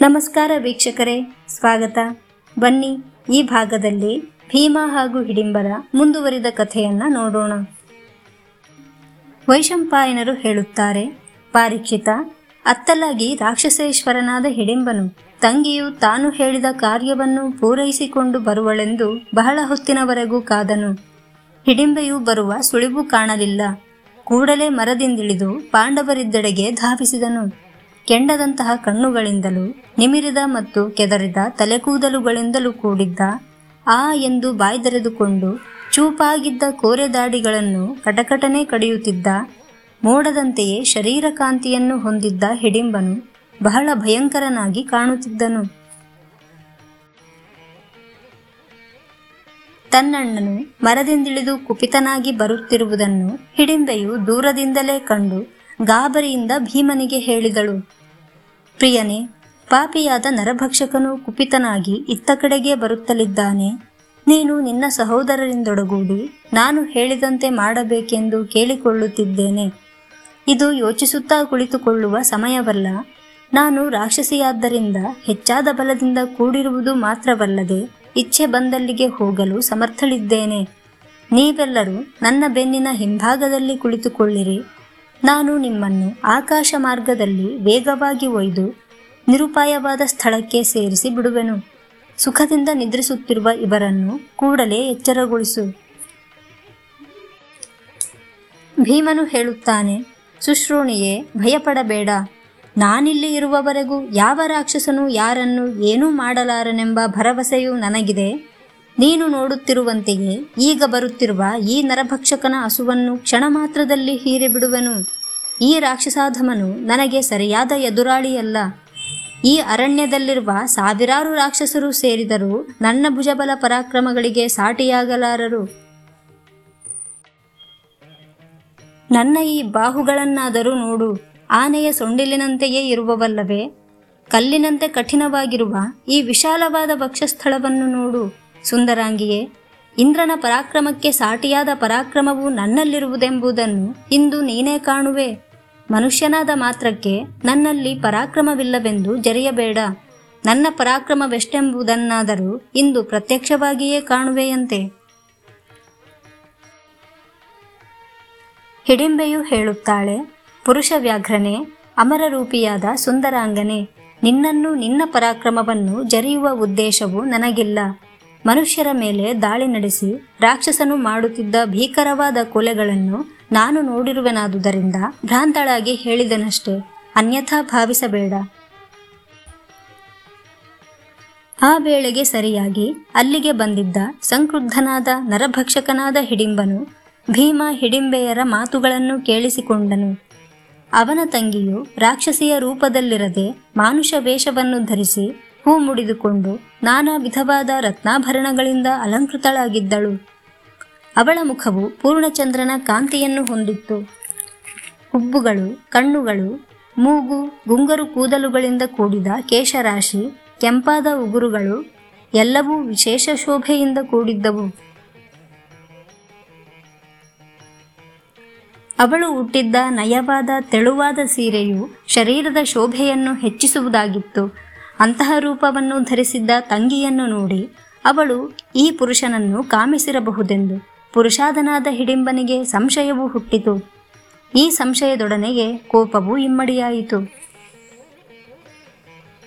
ನಮಸ್ಕಾರ ವೀಕ್ಷಕರೇ, ಸ್ವಾಗತ. ಬನ್ನಿ ಈ ಭಾಗದಲ್ಲಿ ಭೀಮ ಹಾಗೂ ಹಿಡಿಂಬರ ಮುಂದುವರಿದ ಕಥೆಯನ್ನ ನೋಡೋಣ. ವೈಶಂಪಾಯನರು ಹೇಳುತ್ತಾರೆ ಪಾರೀಕ್ಷಿತ ಅತ್ತಲಾಗಿ ರಾಕ್ಷಸೇಶ್ವರನಾದ ಹಿಡಿಂಬನು ತಂಗಿಯು ತಾನು ಹೇಳಿದ ಕಾರ್ಯವನ್ನು ಪೂರೈಸಿಕೊಂಡು ಬರುವಳೆಂದು ಬಹಳ ಹೊತ್ತಿನವರೆಗೂ ಕಾದನು. ಹಿಡಿಂಬೆಯು ಬರುವ ಸುಳಿವು ಕಾಣಲಿಲ್ಲ. ಕೂಡಲೇ ಮರದಿಂದಿಳಿದು ಪಾಂಡವರಿದ್ದೆಡೆಗೆ ಧಾವಿಸಿದನು. ಕೆಂಡದಂತಹ ಕಣ್ಣುಗಳಿಂದಲೂ, ನಿಮಿರಿದ ಮತ್ತು ಕೆದರಿದ ತಲೆಕೂದಲುಗಳಿಂದಲೂ ಕೂಡಿದ್ದ, ಆ ಎಂದು ಬಾಯ್ದೆರೆದುಕೊಂಡು ಚೂಪಾಗಿದ್ದ ಕೋರೆದಾಡಿಗಳನ್ನು ಕಟಕಟನೆ ಕಡಿಯುತ್ತಿದ್ದ, ಮೋಡದಂತೆಯೇ ಶರೀರಕಾಂತಿಯನ್ನು ಹೊಂದಿದ್ದ ಹಿಡಿಂಬನು ಬಹಳ ಭಯಂಕರನಾಗಿ ಕಾಣುತ್ತಿದ್ದನು. ತನ್ನಣ್ಣನು ಮರದಿಂದಿಳಿದು ಕುಪಿತನಾಗಿ ಬರುತ್ತಿರುವುದನ್ನು ಹಿಡಿಂಬೆಯು ದೂರದಿಂದಲೇ ಕಂಡು ಗಾಬರಿಯಿಂದ ಭೀಮನಿಗೆ ಹೇಳಿದಳು. ಪ್ರಿಯನೇ, ಪಾಪಿಯಾದ ನರಭಕ್ಷಕನು ಕುಪಿತನಾಗಿ ಇತ್ತ ಕಡೆಗೆ ಬರುತ್ತಲಿದ್ದಾನೆ. ನೀನು ನಿನ್ನ ಸಹೋದರರಿಂದೊಡಗೂಡಿ ನಾನು ಹೇಳಿದಂತೆ ಮಾಡಬೇಕೆಂದು ಕೇಳಿಕೊಳ್ಳುತ್ತಿದ್ದೇನೆ. ಇದು ಯೋಚಿಸುತ್ತಾ ಕುಳಿತುಕೊಳ್ಳುವ ಸಮಯವಲ್ಲ. ನಾನು ರಾಕ್ಷಸಿಯಾದ್ದರಿಂದ ಹೆಚ್ಚಾದ ಬಲದಿಂದ ಕೂಡಿರುವುದು ಮಾತ್ರವಲ್ಲದೆ ಇಚ್ಛೆ ಬಂದಲ್ಲಿಗೆ ಹೋಗಲು ಸಮರ್ಥಳಿದ್ದೇನೆ. ನೀವೆಲ್ಲರೂ ನನ್ನ ಬೆನ್ನಿನ ಹಿಂಭಾಗದಲ್ಲಿ ಕುಳಿತುಕೊಳ್ಳಿರಿ. ನಾನು ನಿಮ್ಮನ್ನು ಆಕಾಶ ಮಾರ್ಗದಲ್ಲಿ ವೇಗವಾಗಿ ಒಯ್ದು ನಿರುಪಾಯವಾದ ಸ್ಥಳಕ್ಕೆ ಸೇರಿಸಿ ಬಿಡುವೆನು. ಸುಖದಿಂದ ನಿದ್ರಿಸುತ್ತಿರುವ ಇವರನ್ನು ಕೂಡಲೇ ಎಚ್ಚರಗೊಳಿಸು. ಭೀಮನು ಹೇಳುತ್ತಾನೆ, ಸುಶ್ರೋಣಿಯೇ, ಭಯಪಡಬೇಡ. ನಾನಿಲ್ಲಿ ಇರುವವರೆಗೂ ಯಾವ ರಾಕ್ಷಸನು ಯಾರನ್ನು ಏನೂ ಮಾಡಲಾರನೆಂಬ ಭರವಸೆಯು ನನಗಿದೆ. ನೀನು ನೋಡುತ್ತಿರುವಂತೆಯೇ, ಈಗ ಬರುತ್ತಿರುವ ಈ ನರಭಕ್ಷಕನ ಹಸುವನ್ನು ಕ್ಷಣ ಮಾತ್ರದಲ್ಲಿ ಹೀರಿಬಿಡುವೆನು. ಈ ರಾಕ್ಷಸಾಧಮನು ನನಗೆ ಸರಿಯಾದ ಎದುರಾಳಿಯಲ್ಲ. ಈ ಅರಣ್ಯದಲ್ಲಿರುವ ಸಾವಿರಾರು ರಾಕ್ಷಸರು ಸೇರಿದರೂ ನನ್ನ ಭುಜಬಲ ಪರಾಕ್ರಮಗಳಿಗೆ ಸಾಟಿಯಾಗಲಾರರು. ನನ್ನ ಈ ಬಾಹುಗಳನ್ನಾದರೂ ನೋಡು. ಆನೆಯ ಸೊಂಡಿಲಿನಂತೆಯೇ ಇರುವವಲ್ಲವೇ? ಕಲ್ಲಿನಂತೆ ಕಠಿಣವಾಗಿರುವ ಈ ವಿಶಾಲವಾದ ಭಕ್ಷ್ಯಸ್ಥಳವನ್ನು ನೋಡು. ಸುಂದರಾಂಗಿಯೇ, ಇಂದ್ರನ ಪರಾಕ್ರಮಕ್ಕೆ ಸಾಟಿಯಾದ ಪರಾಕ್ರಮವು ನನ್ನಲ್ಲಿರುವುದೆಂಬುದನ್ನು ಇಂದು ನೀನೇ ಕಾಣುವೆ. ಮನುಷ್ಯನಾದ ಮಾತ್ರಕ್ಕೆ ನನ್ನಲ್ಲಿ ಪರಾಕ್ರಮವಿಲ್ಲವೆಂದು ಜರಿಯಬೇಡ. ನನ್ನ ಪರಾಕ್ರಮವೆಷ್ಟೆಂಬುದನ್ನಾದರೂ ಇಂದು ಪ್ರತ್ಯಕ್ಷವಾಗಿಯೇ ಕಾಣುವೆಯಂತೆ. ಹಿಡಿಂಬೆಯು ಹೇಳುತ್ತಾಳೆ, ಪುರುಷ ವ್ಯಾಘ್ರನೆ, ಅಮರರೂಪಿಯಾದ ಸುಂದರಾಂಗನೆ, ನಿನ್ನನ್ನು ನಿನ್ನ ಪರಾಕ್ರಮವನ್ನು ಜರಿಯುವ ಉದ್ದೇಶವು ನನಗಿಲ್ಲ. ಮನುಷ್ಯರ ಮೇಲೆ ದಾಳಿ ನಡೆಸಿ ರಾಕ್ಷಸನು ಮಾಡುತ್ತಿದ್ದ ಭೀಕರವಾದ ಕೊಲೆಗಳನ್ನು ನಾನು ನೋಡಿರುವೆನಾದುದರಿಂದ ಭ್ರಾಂತಳಾಗಿ ಹೇಳಿದನಷ್ಟೇ. ಅನ್ಯಥಾ ಭಾವಿಸಬೇಡ. ಆ ವೇಳೆಗೆ ಸರಿಯಾಗಿ ಅಲ್ಲಿಗೆ ಬಂದಿದ್ದ ಸಂಕ್ರುದ್ಧನಾದ ನರಭಕ್ಷಕನಾದ ಹಿಡಿಂಬನು ಭೀಮ ಹಿಡಿಂಬೆಯರ ಮಾತುಗಳನ್ನು ಕೇಳಿಸಿಕೊಂಡನು. ಅವನ ತಂಗಿಯು ರಾಕ್ಷಸಿಯ ರೂಪದಲ್ಲಿರದೆ ಮಾನುಷ ವೇಷವನ್ನು ಧರಿಸಿ ಹೂ ಮುಡಿದುಕೊಂಡು ನಾನಾ ವಿಧವಾದ ರತ್ನಾಭರಣಗಳಿಂದ ಅಲಂಕೃತಳಾಗಿದ್ದಳು. ಅವಳ ಮುಖವು ಪೂರ್ಣಚಂದ್ರನ ಕಾಂತಿಯನ್ನು ಹೊಂದಿತ್ತು. ಹುಬ್ಬುಗಳು ಕಣ್ಣುಗಳು, ಮೂಗು, ಗುಂಗರು ಕೂದಲುಗಳಿಂದ ಕೂಡಿದ ಕೇಶರಾಶಿ, ಕೆಂಪಾದ ಉಗುರುಗಳು ಎಲ್ಲವೂ ವಿಶೇಷ ಶೋಭೆಯಿಂದ ಕೂಡಿದ್ದವು. ಅವಳು ಹುಟ್ಟಿದ್ದ ನಯವಾದ ತೆಳುವಾದ ಸೀರೆಯು ಶರೀರದ ಶೋಭೆಯನ್ನು ಹೆಚ್ಚಿಸುವುದಾಗಿತ್ತು. ಅಂತಹ ರೂಪವನ್ನು ಧರಿಸಿದ್ದ ತಂಗಿಯನ್ನು ನೋಡಿ ಅವಳು ಈ ಪುರುಷನನ್ನು ಕಾಮಿಸಿರಬಹುದೆಂದು. ಪುರುಷಾದನಾದ ಹಿಡಿಂಬನಿಗೆ ಸಂಶಯವು ಹುಟ್ಟಿತು. ಈ ಸಂಶಯದೊಡನೆಗೆ ಕೋಪವು ಇಮ್ಮಡಿಯಾಯಿತು.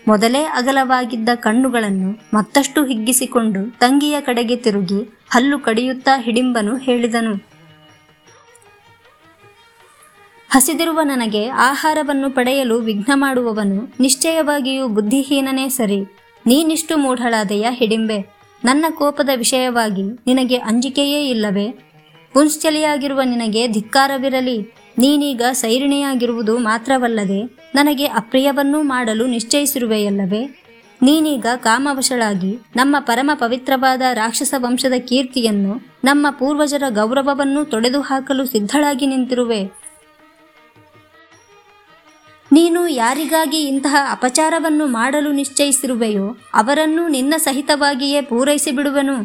ಮೊದಲೇ ಅಗಲವಾಗಿದ್ದ ಕಣ್ಣುಗಳನ್ನು ಮತ್ತಷ್ಟು ಹಿಗ್ಗಿಸಿಕೊಂಡು ತಂಗಿಯ ಕಡೆಗೆ ತಿರುಗಿ ಹಲ್ಲು ಕಡಿಯುತ್ತಾ ಹಿಡಿಂಬನು ಹೇಳಿದನು. ಹಸಿದಿರುವ ನನಗೆ ಆಹಾರವನ್ನು ಪಡೆಯಲು ವಿಘ್ನ ಮಾಡುವವನು ನಿಶ್ಚಯವಾಗಿಯೂ ಬುದ್ಧಿಹೀನನೇ ಸರಿ. ನೀನಿಷ್ಟು ಮೂಢಳಾದೆಯ ಹಿಡಿಂಬೆ? ನನ್ನ ಕೋಪದ ವಿಷಯವಾಗಿ ನಿನಗೆ ಅಂಜಿಕೆಯೇ ಇಲ್ಲವೇ? ಪುಂಶ್ಚಲಿಯಾಗಿರುವ ನಿನಗೆ ಧಿಕ್ಕಾರವಿರಲಿ. ನೀನೀಗ ಸೈರಿಣಿಯಾಗಿರುವುದು ಮಾತ್ರವಲ್ಲದೆ ನನಗೆ ಅಪ್ರಿಯವನ್ನೂ ಮಾಡಲು ನಿಶ್ಚಯಿಸಿರುವೆಯಲ್ಲವೇ? ನೀನೀಗ ಕಾಮವಶಳಾಗಿ ನಮ್ಮ ಪರಮ ಪವಿತ್ರವಾದ ರಾಕ್ಷಸ ವಂಶದ ಕೀರ್ತಿಯನ್ನು ನಮ್ಮ ಪೂರ್ವಜರ ಗೌರವವನ್ನು ತೊಡೆದು ಹಾಕಲು ಸಿದ್ಧಳಾಗಿ ನಿಂತಿರುವೆ. ನೀನು ಯಾರಿಗಾಗಿ ಇಂತಹ ಅಪಚಾರವನ್ನು ಮಾಡಲು ನಿಶ್ಚಯಿಸಿರುವೆಯೋ ಅವರನ್ನು ನಿನ್ನ ಸಹಿತವಾಗಿಯೇ ಪೂರೈಸಿ ಬಿಡುವೆನು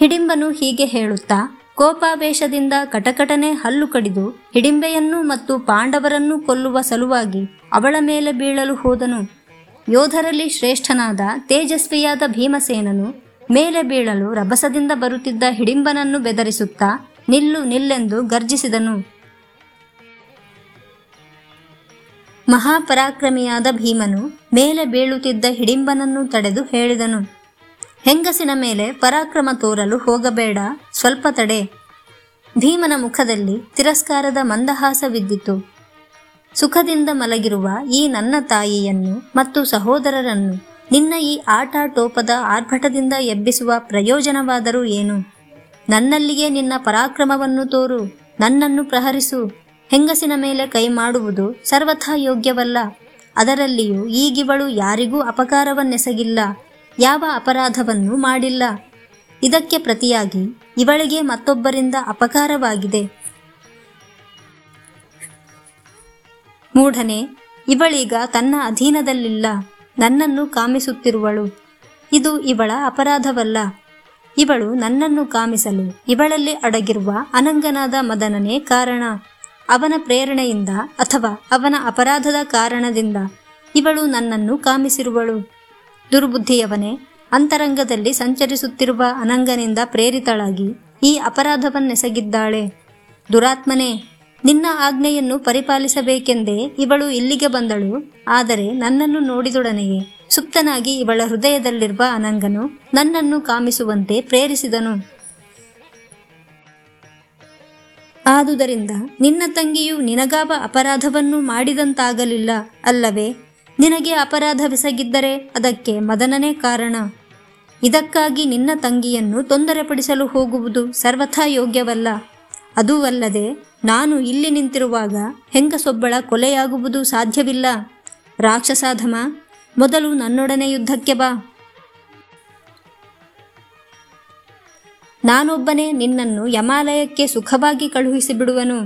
ಹಿಡಿಂಬನು ಹೀಗೆ ಹೇಳುತ್ತಾ, ಕೋಪಾವೇಶದಿಂದ ಕಟಕಟನೆ ಹಲ್ಲು ಕಡಿದು ಹಿಡಿಂಬೆಯನ್ನು ಮತ್ತು ಪಾಂಡವರನ್ನು ಕೊಲ್ಲುವ ಸಲುವಾಗಿ ಅವಳ ಮೇಲೆ ಬೀಳಲು ಹೋದನು. ಯೋಧರಲ್ಲಿ ಶ್ರೇಷ್ಠನಾದ ತೇಜಸ್ವಿಯಾದ ಭೀಮಸೇನನು ಮೇಲೆ ಬೀಳಲು ರಭಸದಿಂದ ಬರುತ್ತಿದ್ದ ಹಿಡಿಂಬನನ್ನು ಬೆದರಿಸುತ್ತಾ ನಿಲ್ಲು ನಿಲ್ಲೆಂದು ಗರ್ಜಿಸಿದನು. ಮಹಾಪರಾಕ್ರಮಿಯಾದ ಭೀಮನು ಮೇಲೆ ಬೀಳುತ್ತಿದ್ದ ಹಿಡಿಂಬನನ್ನು ತಡೆದು ಹೇಳಿದನು, ಹೆಂಗಸಿನ ಮೇಲೆ ಪರಾಕ್ರಮ ತೋರಲು ಹೋಗಬೇಡ, ಸ್ವಲ್ಪ ತಡೆ ಭೀಮನ ಮುಖದಲ್ಲಿ ತಿರಸ್ಕಾರದ ಮಂದಹಾಸವಿದ್ದಿತು ಸುಖದಿಂದ ಮಲಗಿರುವ ಈ ನನ್ನ ತಾಯಿಯನ್ನು ಮತ್ತು ಸಹೋದರರನ್ನು ನಿನ್ನ ಈ ಆಟಾಟೋಪದ ಆರ್ಭಟದಿಂದ ಎಬ್ಬಿಸುವ ಪ್ರಯೋಜನವಾದರೂ ಏನು? ನನ್ನಲ್ಲಿಯೇ ನಿನ್ನ ಪರಾಕ್ರಮವನ್ನು ತೋರು, ನನ್ನನ್ನು ಪ್ರಹರಿಸು. ಹೆಂಗಸಿನ ಮೇಲೆ ಕೈ ಮಾಡುವುದು ಸರ್ವಥಾ ಯೋಗ್ಯವಲ್ಲ. ಅದರಲ್ಲಿಯೂ ಈಗಿವಳು ಯಾರಿಗೂ ಅಪಕಾರವನ್ನೆಸಗಿಲ್ಲ, ಯಾವ ಅಪರಾಧವನ್ನು ಮಾಡಿಲ್ಲ. ಇದಕ್ಕೆ ಪ್ರತಿಯಾಗಿ ಇವಳಿಗೆ ಮತ್ತೊಬ್ಬರಿಂದ ಅಪಕಾರವಾಗಿದೆ. ಮೂಢನೆ, ಇವಳೀಗ ತನ್ನ ಅಧೀನದಲ್ಲಿಲ್ಲ, ನನ್ನನ್ನು ಕಾಮಿಸುತ್ತಿರುವಳು. ಇದು ಇವಳ ಅಪರಾಧವಲ್ಲ. ಇವಳು ನನ್ನನ್ನು ಕಾಮಿಸಲು ಇವಳಲ್ಲಿ ಅಡಗಿರುವ ಅನಂಗನಾದ ಮದನನೇ ಕಾರಣ. ಅವನ ಪ್ರೇರಣೆಯಿಂದ ಅಥವಾ ಅವನ ಅಪರಾಧದ ಕಾರಣದಿಂದ ಇವಳು ನನ್ನನ್ನು ಕಾಮಿಸಿರುವಳು. ದುರ್ಬುದ್ಧಿಯವನೇ, ಅಂತರಂಗದಲ್ಲಿ ಸಂಚರಿಸುತ್ತಿರುವ ಅನಂಗನಿಂದ ಪ್ರೇರಿತಳಾಗಿ ಈ ಅಪರಾಧವನ್ನೆಸಗಿದ್ದಾಳೆ. ದುರಾತ್ಮನೇ, ನಿನ್ನ ಆಜ್ಞೆಯನ್ನು ಪರಿಪಾಲಿಸಬೇಕೆಂದೇ ಇವಳು ಇಲ್ಲಿಗೆ ಬಂದಳು. ಆದರೆ ನನ್ನನ್ನು ನೋಡಿದೊಡನೆಯೇ ಸುಪ್ತನಾಗಿ ಇವಳ ಹೃದಯದಲ್ಲಿರುವ ಅನಂಗನು ನನ್ನನ್ನು ಕಾಮಿಸುವಂತೆ ಪ್ರೇರಿಸಿದನು. ಆದುದರಿಂದ ನಿನ್ನ ತಂಗಿಯು ನಿನಗಾವ ಅಪರಾಧವನ್ನು ಮಾಡಿದಂತಾಗಲಿಲ್ಲ ಅಲ್ಲವೇ? ನಿನಗೆ ಅಪರಾಧವೆಸಗಿದ್ದರೆ ಅದಕ್ಕೆ ಮದನನೇ ಕಾರಣ. ಇದಕ್ಕಾಗಿ ನಿನ್ನ ತಂಗಿಯನ್ನು ತೊಂದರೆಪಡಿಸಲು ಹೋಗುವುದು ಸರ್ವಥಾ ಯೋಗ್ಯವಲ್ಲ. ಅದೂ ಅಲ್ಲದೆ ನಾನು ಇಲ್ಲಿ ನಿಂತಿರುವಾಗ ಹೆಂಗಸೊಬ್ಬಳ ಕೊಲೆಯಾಗುವುದು ಸಾಧ್ಯವಿಲ್ಲ. ರಾಕ್ಷಸಾಧಮ, ಮೊದಲು ನನ್ನೊಡನೆ ಯುದ್ಧಕ್ಕೆ ಬಾ. ನಾನೊಬ್ಬನೇ ನಿನ್ನನ್ನು ಯಮಾಲಯಕ್ಕೆ ಸುಖವಾಗಿ ಕಳುಹಿಸಿ ಬಿಡುವನು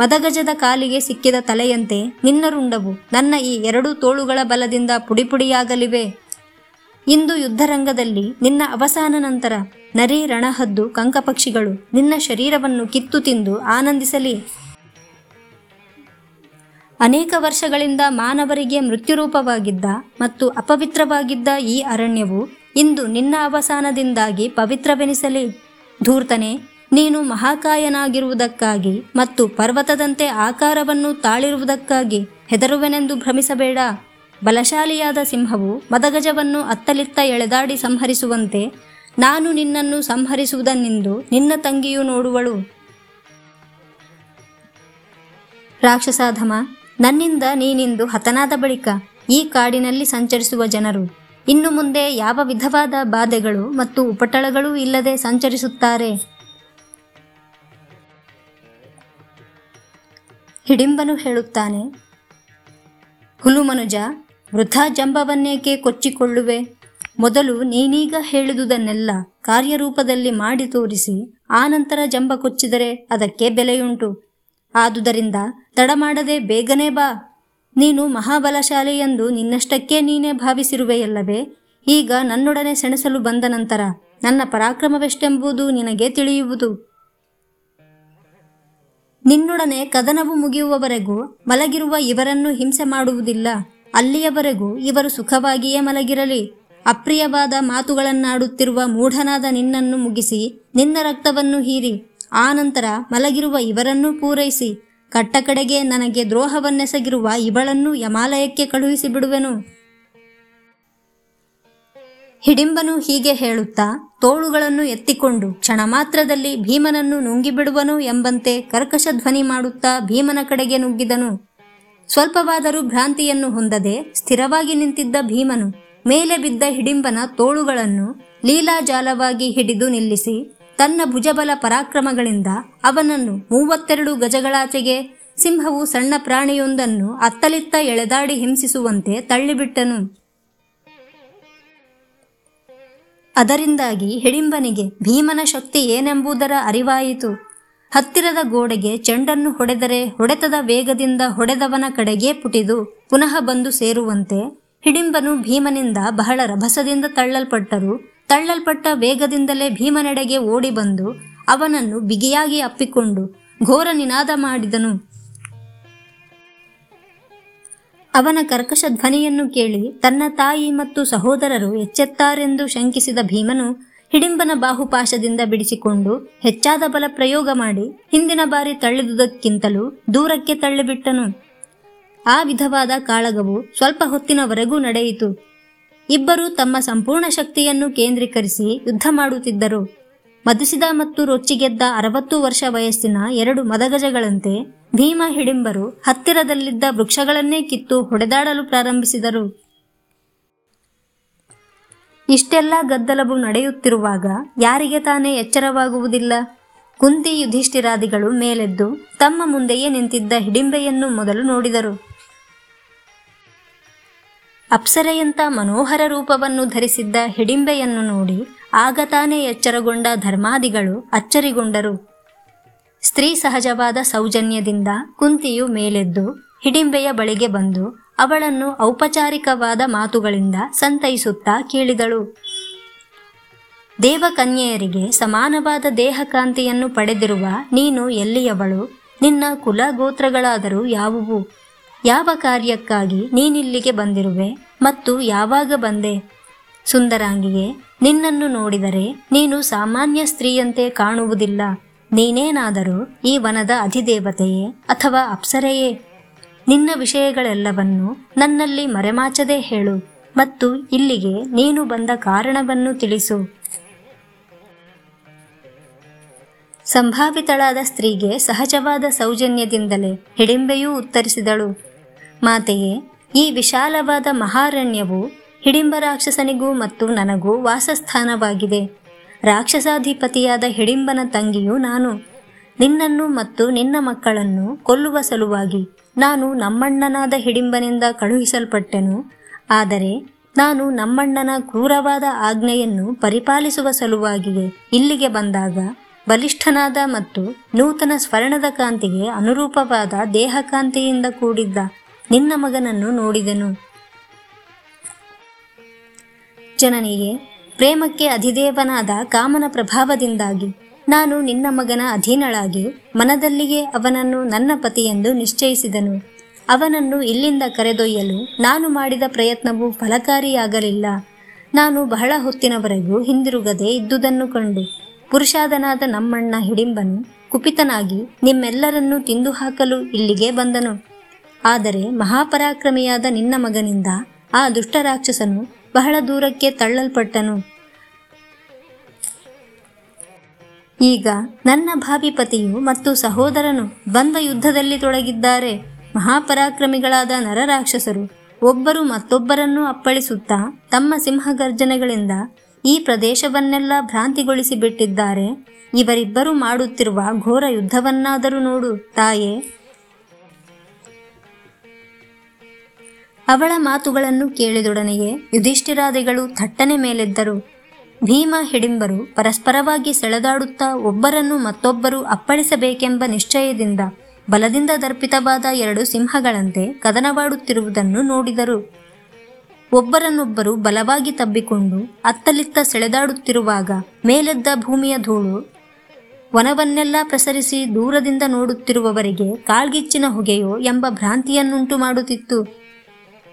ಮದಗಜದ ಕಾಲಿಗೆ ಸಿಕ್ಕಿದ ತಲೆಯಂತೆ ನಿನ್ನ ರುಂಡವು ನನ್ನ ಈ ಎರಡು ತೋಳುಗಳ ಬಲದಿಂದ ಪುಡಿಪುಡಿಯಾಗಲಿವೆ. ಇಂದು ಯುದ್ಧರಂಗದಲ್ಲಿ ನಿನ್ನ ಅವಸಾನ ನಂತರ ನರಿ ರಣಹದ್ದು ಕಂಕಪಕ್ಷಿಗಳು ನಿನ್ನ ಶರೀರವನ್ನು ಕಿತ್ತು ತಿಂದು ಆನಂದಿಸಲಿ. ಅನೇಕ ವರ್ಷಗಳಿಂದ ಮಾನವರಿಗೆ ಮೃತ್ಯುರೂಪವಾಗಿದ್ದ ಮತ್ತು ಅಪವಿತ್ರವಾಗಿದ್ದ ಈ ಅರಣ್ಯವು ಇಂದು ನಿನ್ನ ಅವಸಾನದಿಂದಾಗಿ ಪವಿತ್ರವೆನಿಸಲಿ. ಧೂರ್ತನೆ, ನೀನು ಮಹಾಕಾಯನಾಗಿರುವುದಕ್ಕಾಗಿ ಮತ್ತು ಪರ್ವತದಂತೆ ಆಕಾರವನ್ನು ತಾಳಿರುವುದಕ್ಕಾಗಿ ಹೆದರುವೆನೆಂದು ಭ್ರಮಿಸಬೇಡ. ಬಲಶಾಲಿಯಾದ ಸಿಂಹವು ಮದಗಜವನ್ನು ಅತ್ತಲಿತ್ತ ಎಳೆದಾಡಿ ಸಂಹರಿಸುವಂತೆ ನಾನು ನಿನ್ನನ್ನು ಸಂಹರಿಸುವುದನ್ನೆಂದು ನಿನ್ನ ತಂಗಿಯು ನೋಡುವಳು. ರಾಕ್ಷಸಾಧಮ, ನನ್ನಿಂದ ನೀನಿಂದು ಹತನಾದ ಬಳಿಕ ಈ ಕಾಡಿನಲ್ಲಿ ಸಂಚರಿಸುವ ಜನರು. ಇನ್ನು ಮುಂದೆ ಯಾವ ವಿಧವಾದ ಬಾಧೆಗಳು ಮತ್ತು ಉಪಟಳಗಳೂ ಇಲ್ಲದೆ ಸಂಚರಿಸುತ್ತಾರೆ? ಹಿಡಿಂಬನು ಹೇಳುತ್ತಾನೆ ಹುಲುಮನುಜ ವೃಥಾ ಜಂಬವನ್ನೇಕೆ ಕೊಚ್ಚಿಕೊಳ್ಳುವೆ? ಮೊದಲು ನೀನೀಗ ಹೇಳಿದುದನ್ನೆಲ್ಲ ಕಾರ್ಯರೂಪದಲ್ಲಿ ಮಾಡಿ ತೋರಿಸಿ ಆನಂತರ ಜಂಬ ಕೊಚ್ಚಿದರೆ ಅದಕ್ಕೆ ಬೆಲೆಯುಂಟು. ಆದುದರಿಂದ ತಡ ಮಾಡದೆ ಬೇಗನೆ ಬಾ. ನೀನು ಮಹಾಬಲಶಾಲಿ ಎಂದು ನಿನ್ನಷ್ಟಕ್ಕೇ ನೀನೇ ಭಾವಿಸಿರುವೆಯಲ್ಲವೇ? ಈಗ ನನ್ನೊಡನೆ ಸೆಣಸಲು ಬಂದ ನಂತರ ನನ್ನ ಪರಾಕ್ರಮವೆಷ್ಟೆಂಬುದು ನಿನಗೆ ತಿಳಿಯುವುದು? ನಿನ್ನೊಡನೆ ಕದನವು ಮುಗಿಯುವವರೆಗೂ ಮಲಗಿರುವ ಇವರನ್ನು ಹಿಂಸೆ ಮಾಡುವುದಿಲ್ಲ. ಅಲ್ಲಿಯವರೆಗೂ ಇವರು ಸುಖವಾಗಿಯೇ ಮಲಗಿರಲಿ. ಅಪ್ರಿಯವಾದ ಮಾತುಗಳನ್ನಾಡುತ್ತಿರುವ ಮೂಢನಾದ ನಿನ್ನನ್ನು ಮುಗಿಸಿ ನಿನ್ನ ರಕ್ತವನ್ನು ಹೀರಿ ಆನಂತರ ಮಲಗಿರುವ ಇವರನ್ನೂ ಪೂರೈಸಿ. ಕಟ್ಟಕಡೆಗೆ ನನಗೆ ದ್ರೋಹವನ್ನೆಸಗಿರುವ ಇವಳನ್ನು ಯಮಾಲಯಕ್ಕೆ ಕಳುಹಿಸಿ ಬಿಡುವೆನು. ಹಿಡಿಂಬನು ಹೀಗೆ ಹೇಳುತ್ತಾ, ತೋಳುಗಳನ್ನು ಎತ್ತಿಕೊಂಡು ಕ್ಷಣ ಮಾತ್ರದಲ್ಲಿ ಭೀಮನನ್ನು ನುಂಗಿಬಿಡುವನು ಎಂಬಂತೆ ಕರ್ಕಶ ಧ್ವನಿ ಮಾಡುತ್ತಾ ಭೀಮನ ಕಡೆಗೆ ನುಗ್ಗಿದನು. ಸ್ವಲ್ಪವಾದರೂ ಭ್ರಾಂತಿಯನ್ನು ಹೊಂದದೆ ಸ್ಥಿರವಾಗಿ ನಿಂತಿದ್ದ ಭೀಮನು ಮೇಲೆ ಬಿದ್ದ ಹಿಡಿಂಬನ ತೋಳುಗಳನ್ನು ಲೀಲಾಜಾಲವಾಗಿ ಹಿಡಿದು ನಿಲ್ಲಿಸಿ ತನ್ನ ಭುಜಬಲ ಪರಾಕ್ರಮಗಳಿಂದ ಅವನನ್ನು ಮೂವತ್ತೆರಡು ಗಜಗಳಾಚೆಗೆ, ಸಿಂಹವು ಸಣ್ಣ ಪ್ರಾಣಿಯೊಂದನ್ನು ಅತ್ತಲಿತ್ತ ಎಳೆದಾಡಿ ಹಿಂಸಿಸುವಂತೆ ತಳ್ಳಿಬಿಟ್ಟನು. ಅದರಿಂದಾಗಿ ಹಿಡಿಂಬನಿಗೆ ಭೀಮನ ಶಕ್ತಿ ಏನೆಂಬುದರ ಅರಿವಾಯಿತು. ಹತ್ತಿರದ ಗೋಡೆಗೆ ಚೆಂಡನ್ನು ಹೊಡೆದರೆ ಹೊಡೆತದ ವೇಗದಿಂದ ಹೊಡೆದವನ ಕಡೆಗೇ ಪುಟಿದು ಪುನಃ ಬಂದು ಸೇರುವಂತೆ ಹಿಡಿಂಬನು ಭೀಮನಿಂದ ಬಹಳ ರಭಸದಿಂದ ತಳ್ಳಲ್ಪಟ್ಟರು. ತಳ್ಳಲ್ಪಟ್ಟ ವೇಗದಿಂದಲೇ ಭೀಮನೆಡೆಗೆ ಓಡಿ ಬಂದು ಅವನನ್ನು ಬಿಗಿಯಾಗಿ ಅಪ್ಪಿಕೊಂಡು ಘೋರ ನಿನಾದ ಮಾಡಿದನು. ಅವನ ಕರ್ಕಶ ಧ್ವನಿಯನ್ನು ಕೇಳಿ ತನ್ನ ತಾಯಿ ಮತ್ತು ಸಹೋದರರು ಎಚ್ಚೆತ್ತಾರೆಂದು ಶಂಕಿಸಿದ ಭೀಮನು ಹಿಡಿಂಬನ ಬಾಹುಪಾಶದಿಂದ ಬಿಡಿಸಿಕೊಂಡು ಹೆಚ್ಚಾದ ಬಲ ಪ್ರಯೋಗ ಮಾಡಿ ಹಿಂದಿನ ಬಾರಿ ತಳ್ಳಿದುದಕ್ಕಿಂತಲೂ ದೂರಕ್ಕೆ ತಳ್ಳಿಬಿಟ್ಟನು. ಆ ವಿಧವಾದ ಕಾಳಗವು ಸ್ವಲ್ಪ ಹೊತ್ತಿನವರೆಗೂ ನಡೆಯಿತು. ಇಬ್ಬರು ತಮ್ಮ ಸಂಪೂರ್ಣ ಶಕ್ತಿಯನ್ನು ಕೇಂದ್ರೀಕರಿಸಿ ಯುದ್ಧ ಮಾಡುತ್ತಿದ್ದರು. ಮಧುಸಿದ ಮತ್ತು ರೊಚ್ಚಿಗೆದ್ದ ಅರವತ್ತು ವರ್ಷ ವಯಸ್ಸಿನ ಎರಡು ಮದಗಜಗಳಂತೆ ಭೀಮ ಹಿಡಿಂಬರು ಹತ್ತಿರದಲ್ಲಿದ್ದ ವೃಕ್ಷಗಳನ್ನೇ ಕಿತ್ತು ಹೊಡೆದಾಡಲು ಪ್ರಾರಂಭಿಸಿದರು. ಇಷ್ಟೆಲ್ಲ ಗದ್ದಲವು ನಡೆಯುತ್ತಿರುವಾಗ ಯಾರಿಗೆ ತಾನೇ ಎಚ್ಚರವಾಗುವುದಿಲ್ಲ. ಕುಂತಿ ಯುಧಿಷ್ಠಿರಾದಿಗಳು ಮೇಲೆದ್ದು ತಮ್ಮ ಮುಂದೆಯೇ ನಿಂತಿದ್ದ ಹಿಡಿಂಬೆಯನ್ನು ಮೊದಲು ನೋಡಿದರು. ಅಪ್ಸರೆಯಂತ ಮನೋಹರ ರೂಪವನ್ನು ಧರಿಸಿದ್ದ ಹಿಡಿಂಬೆಯನ್ನು ನೋಡಿ ಆಗ ತಾನೇ ಎಚ್ಚರಗೊಂಡ ಧರ್ಮಾದಿಗಳು ಅಚ್ಚರಿಗೊಂಡರು. ಸ್ತ್ರೀ ಸಹಜವಾದ ಸೌಜನ್ಯದಿಂದ ಕುಂತಿಯು ಮೇಲೆದ್ದು ಹಿಡಿಂಬೆಯ ಬಳಿಗೆ ಬಂದು ಅವಳನ್ನು ಔಪಚಾರಿಕವಾದ ಮಾತುಗಳಿಂದ ಸಂತೈಸುತ್ತಾ ಕೇಳಿದಳು. ದೇವಕನ್ಯೆಯರಿಗೆ ಸಮಾನವಾದ ದೇಹಕಾಂತಿಯನ್ನು ಪಡೆದಿರುವ ನೀನು ಎಲ್ಲಿಯವಳು? ನಿನ್ನ ಕುಲ ಗೋತ್ರಗಳಾದರೂ ಯಾವುವು? ಯಾವ ಕಾರ್ಯಕ್ಕಾಗಿ ನೀನಿಲ್ಲಿಗೆ ಬಂದಿರುವೆ ಮತ್ತು ಯಾವಾಗ ಬಂದೆ? ಸುಂದರಾಂಗಿಗೆ ನಿನ್ನನ್ನು ನೋಡಿದರೆ ನೀನು ಸಾಮಾನ್ಯ ಸ್ತ್ರೀಯಂತೆ ಕಾಣುವುದಿಲ್ಲ. ನೀನೇನಾದರೂ ಈ ವನದ ಅಧಿದೇವತೆಯೇ ಅಥವಾ ಅಪ್ಸರೆಯೇ? ನಿನ್ನ ವಿಷಯಗಳೆಲ್ಲವನ್ನು ನನ್ನಲ್ಲಿ ಮರೆಮಾಚದೆ ಹೇಳು ಮತ್ತು ಇಲ್ಲಿಗೆ ನೀನು ಬಂದ ಕಾರಣವನ್ನು ತಿಳಿಸು. ಸಂಭಾವಿತಳಾದ ಸ್ತ್ರೀಗೆ ಸಹಜವಾದ ಸೌಜನ್ಯದಿಂದಲೇ ಹಿಡಿಂಬೆಯೂ ಉತ್ತರಿಸಿದಳು. ಮಾತೆಯೇ, ಈ ವಿಶಾಲವಾದ ಮಹಾರಣ್ಯವು ಹಿಡಿಂಬ ರಾಕ್ಷಸನಿಗೂ ಮತ್ತು ನನಗೂ ವಾಸಸ್ಥಾನವಾಗಿದೆ. ರಾಕ್ಷಸಾಧಿಪತಿಯಾದ ಹಿಡಿಂಬನ ತಂಗಿಯು ನಾನು. ನಿನ್ನನ್ನು ಮತ್ತು ನಿನ್ನ ಮಕ್ಕಳನ್ನು ಕೊಲ್ಲುವ ಸಲುವಾಗಿ ನಾನು ನಮ್ಮಣ್ಣನಾದ ಹಿಡಿಂಬನಿಂದ ಕಳುಹಿಸಲ್ಪಟ್ಟೆನು. ಆದರೆ ನಾನು ನಮ್ಮಣ್ಣನ ಕ್ರೂರವಾದ ಆಜ್ಞೆಯನ್ನು ಪರಿಪಾಲಿಸುವ ಸಲುವಾಗಿಯೇ ಇಲ್ಲಿಗೆ ಬಂದಾಗ ಬಲಿಷ್ಠನಾದ ಮತ್ತು ನೂತನ ಸ್ವರ್ಣದ ಕಾಂತಿಗೆ ಅನುರೂಪವಾದ ದೇಹಕಾಂತಿಯಿಂದ ಕೂಡಿದ್ದ ನಿನ್ನ ಮಗನನ್ನು ನೋಡಿದೆನು. ಜನನಿಗೆ, ಪ್ರೇಮಕ್ಕೆ ಅಧಿದೇವನಾದ ಕಾಮನ ಪ್ರಭಾವದಿಂದಾಗಿ ನಾನು ನಿನ್ನ ಮಗನ ಅಧೀನಳಾಗಿ ಮನದಲ್ಲಿಯೇ ಅವನನ್ನು ನನ್ನ ಪತಿಯೆಂದು ನಿಶ್ಚಯಿಸಿದನು. ಅವನನ್ನು ಇಲ್ಲಿಂದ ಕರೆದೊಯ್ಯಲು ನಾನು ಮಾಡಿದ ಪ್ರಯತ್ನವು ಫಲಕಾರಿಯಾಗಲಿಲ್ಲ. ನಾನು ಬಹಳ ಹೊತ್ತಿನವರೆಗೂ ಹಿಂದಿರುಗದೆ ಇದ್ದುದನ್ನು ಕಂಡು ಪುರುಷಾದನಾದ ನಮ್ಮಣ್ಣ ಹಿಡಿಂಬನು ಕುಪಿತನಾಗಿ ನಿಮ್ಮೆಲ್ಲರನ್ನೂ ತಿಂದು ಹಾಕಲು ಇಲ್ಲಿಗೆ ಬಂದನು. ಆದರೆ ಮಹಾಪರಾಕ್ರಮಿಯಾದ ನಿನ್ನ ಮಗನಿಂದ ಆ ದುಷ್ಟರಾಕ್ಷಸನು ಬಹಳ ದೂರಕ್ಕೆ ತಳ್ಳಲ್ಪಟ್ಟನು. ಈಗ ನನ್ನ ಭಾವಿ ಪತಿಯು ಮತ್ತು ಸಹೋದರನು ಬಂದ ಯುದ್ಧದಲ್ಲಿ ತೊಡಗಿದ್ದಾರೆ. ಮಹಾಪರಾಕ್ರಮಿಗಳಾದ ನರರಾಕ್ಷಸರು ಒಬ್ಬರು ಮತ್ತೊಬ್ಬರನ್ನು ಅಪ್ಪಳಿಸುತ್ತಾ ತಮ್ಮ ಸಿಂಹಗರ್ಜನೆಗಳಿಂದ ಈ ಪ್ರದೇಶವನ್ನೆಲ್ಲ ಭ್ರಾಂತಿಗೊಳಿಸಿ ಬಿಟ್ಟಿದ್ದಾರೆ ಇವರಿಬ್ಬರು ಮಾಡುತ್ತಿರುವ ಘೋರ ಯುದ್ಧವನ್ನಾದರೂ ನೋಡು ತಾಯೇ. ಅವಳ ಮಾತುಗಳನ್ನು ಕೇಳಿದೊಡನೆಯೇ ಯುಧಿಷ್ಠಿರಾದಿಗಳು ಥಟ್ಟನೆ ಮೇಲೆದ್ದರು. ಭೀಮ ಹಿಡಿಂಬರು ಪರಸ್ಪರವಾಗಿ ಸೆಳೆದಾಡುತ್ತಾ ಒಬ್ಬರನ್ನು ಮತ್ತೊಬ್ಬರು ಅಪ್ಪಳಿಸಬೇಕೆಂಬ ನಿಶ್ಚಯದಿಂದ ಬಲದಿಂದ ದರ್ಪಿತವಾದ ಎರಡು ಸಿಂಹಗಳಂತೆ ಕದನವಾಡುತ್ತಿರುವುದನ್ನು ನೋಡಿದರು. ಒಬ್ಬರನ್ನೊಬ್ಬರು ಬಲವಾಗಿ ತಬ್ಬಿಕೊಂಡು ಅತ್ತಲಿತ್ತ ಸೆಳೆದಾಡುತ್ತಿರುವಾಗ ಮೇಲೆದ್ದ ಭೂಮಿಯ ಧೂಳು ವನವನ್ನೆಲ್ಲ ಪ್ರಸರಿಸಿ ದೂರದಿಂದ ನೋಡುತ್ತಿರುವವರಿಗೆ ಕಾಳ್ಗಿಚ್ಚಿನ ಹೊಗೆಯೋ ಎಂಬ ಭ್ರಾಂತಿಯನ್ನುಂಟು ಮಾಡುತ್ತಿತ್ತು.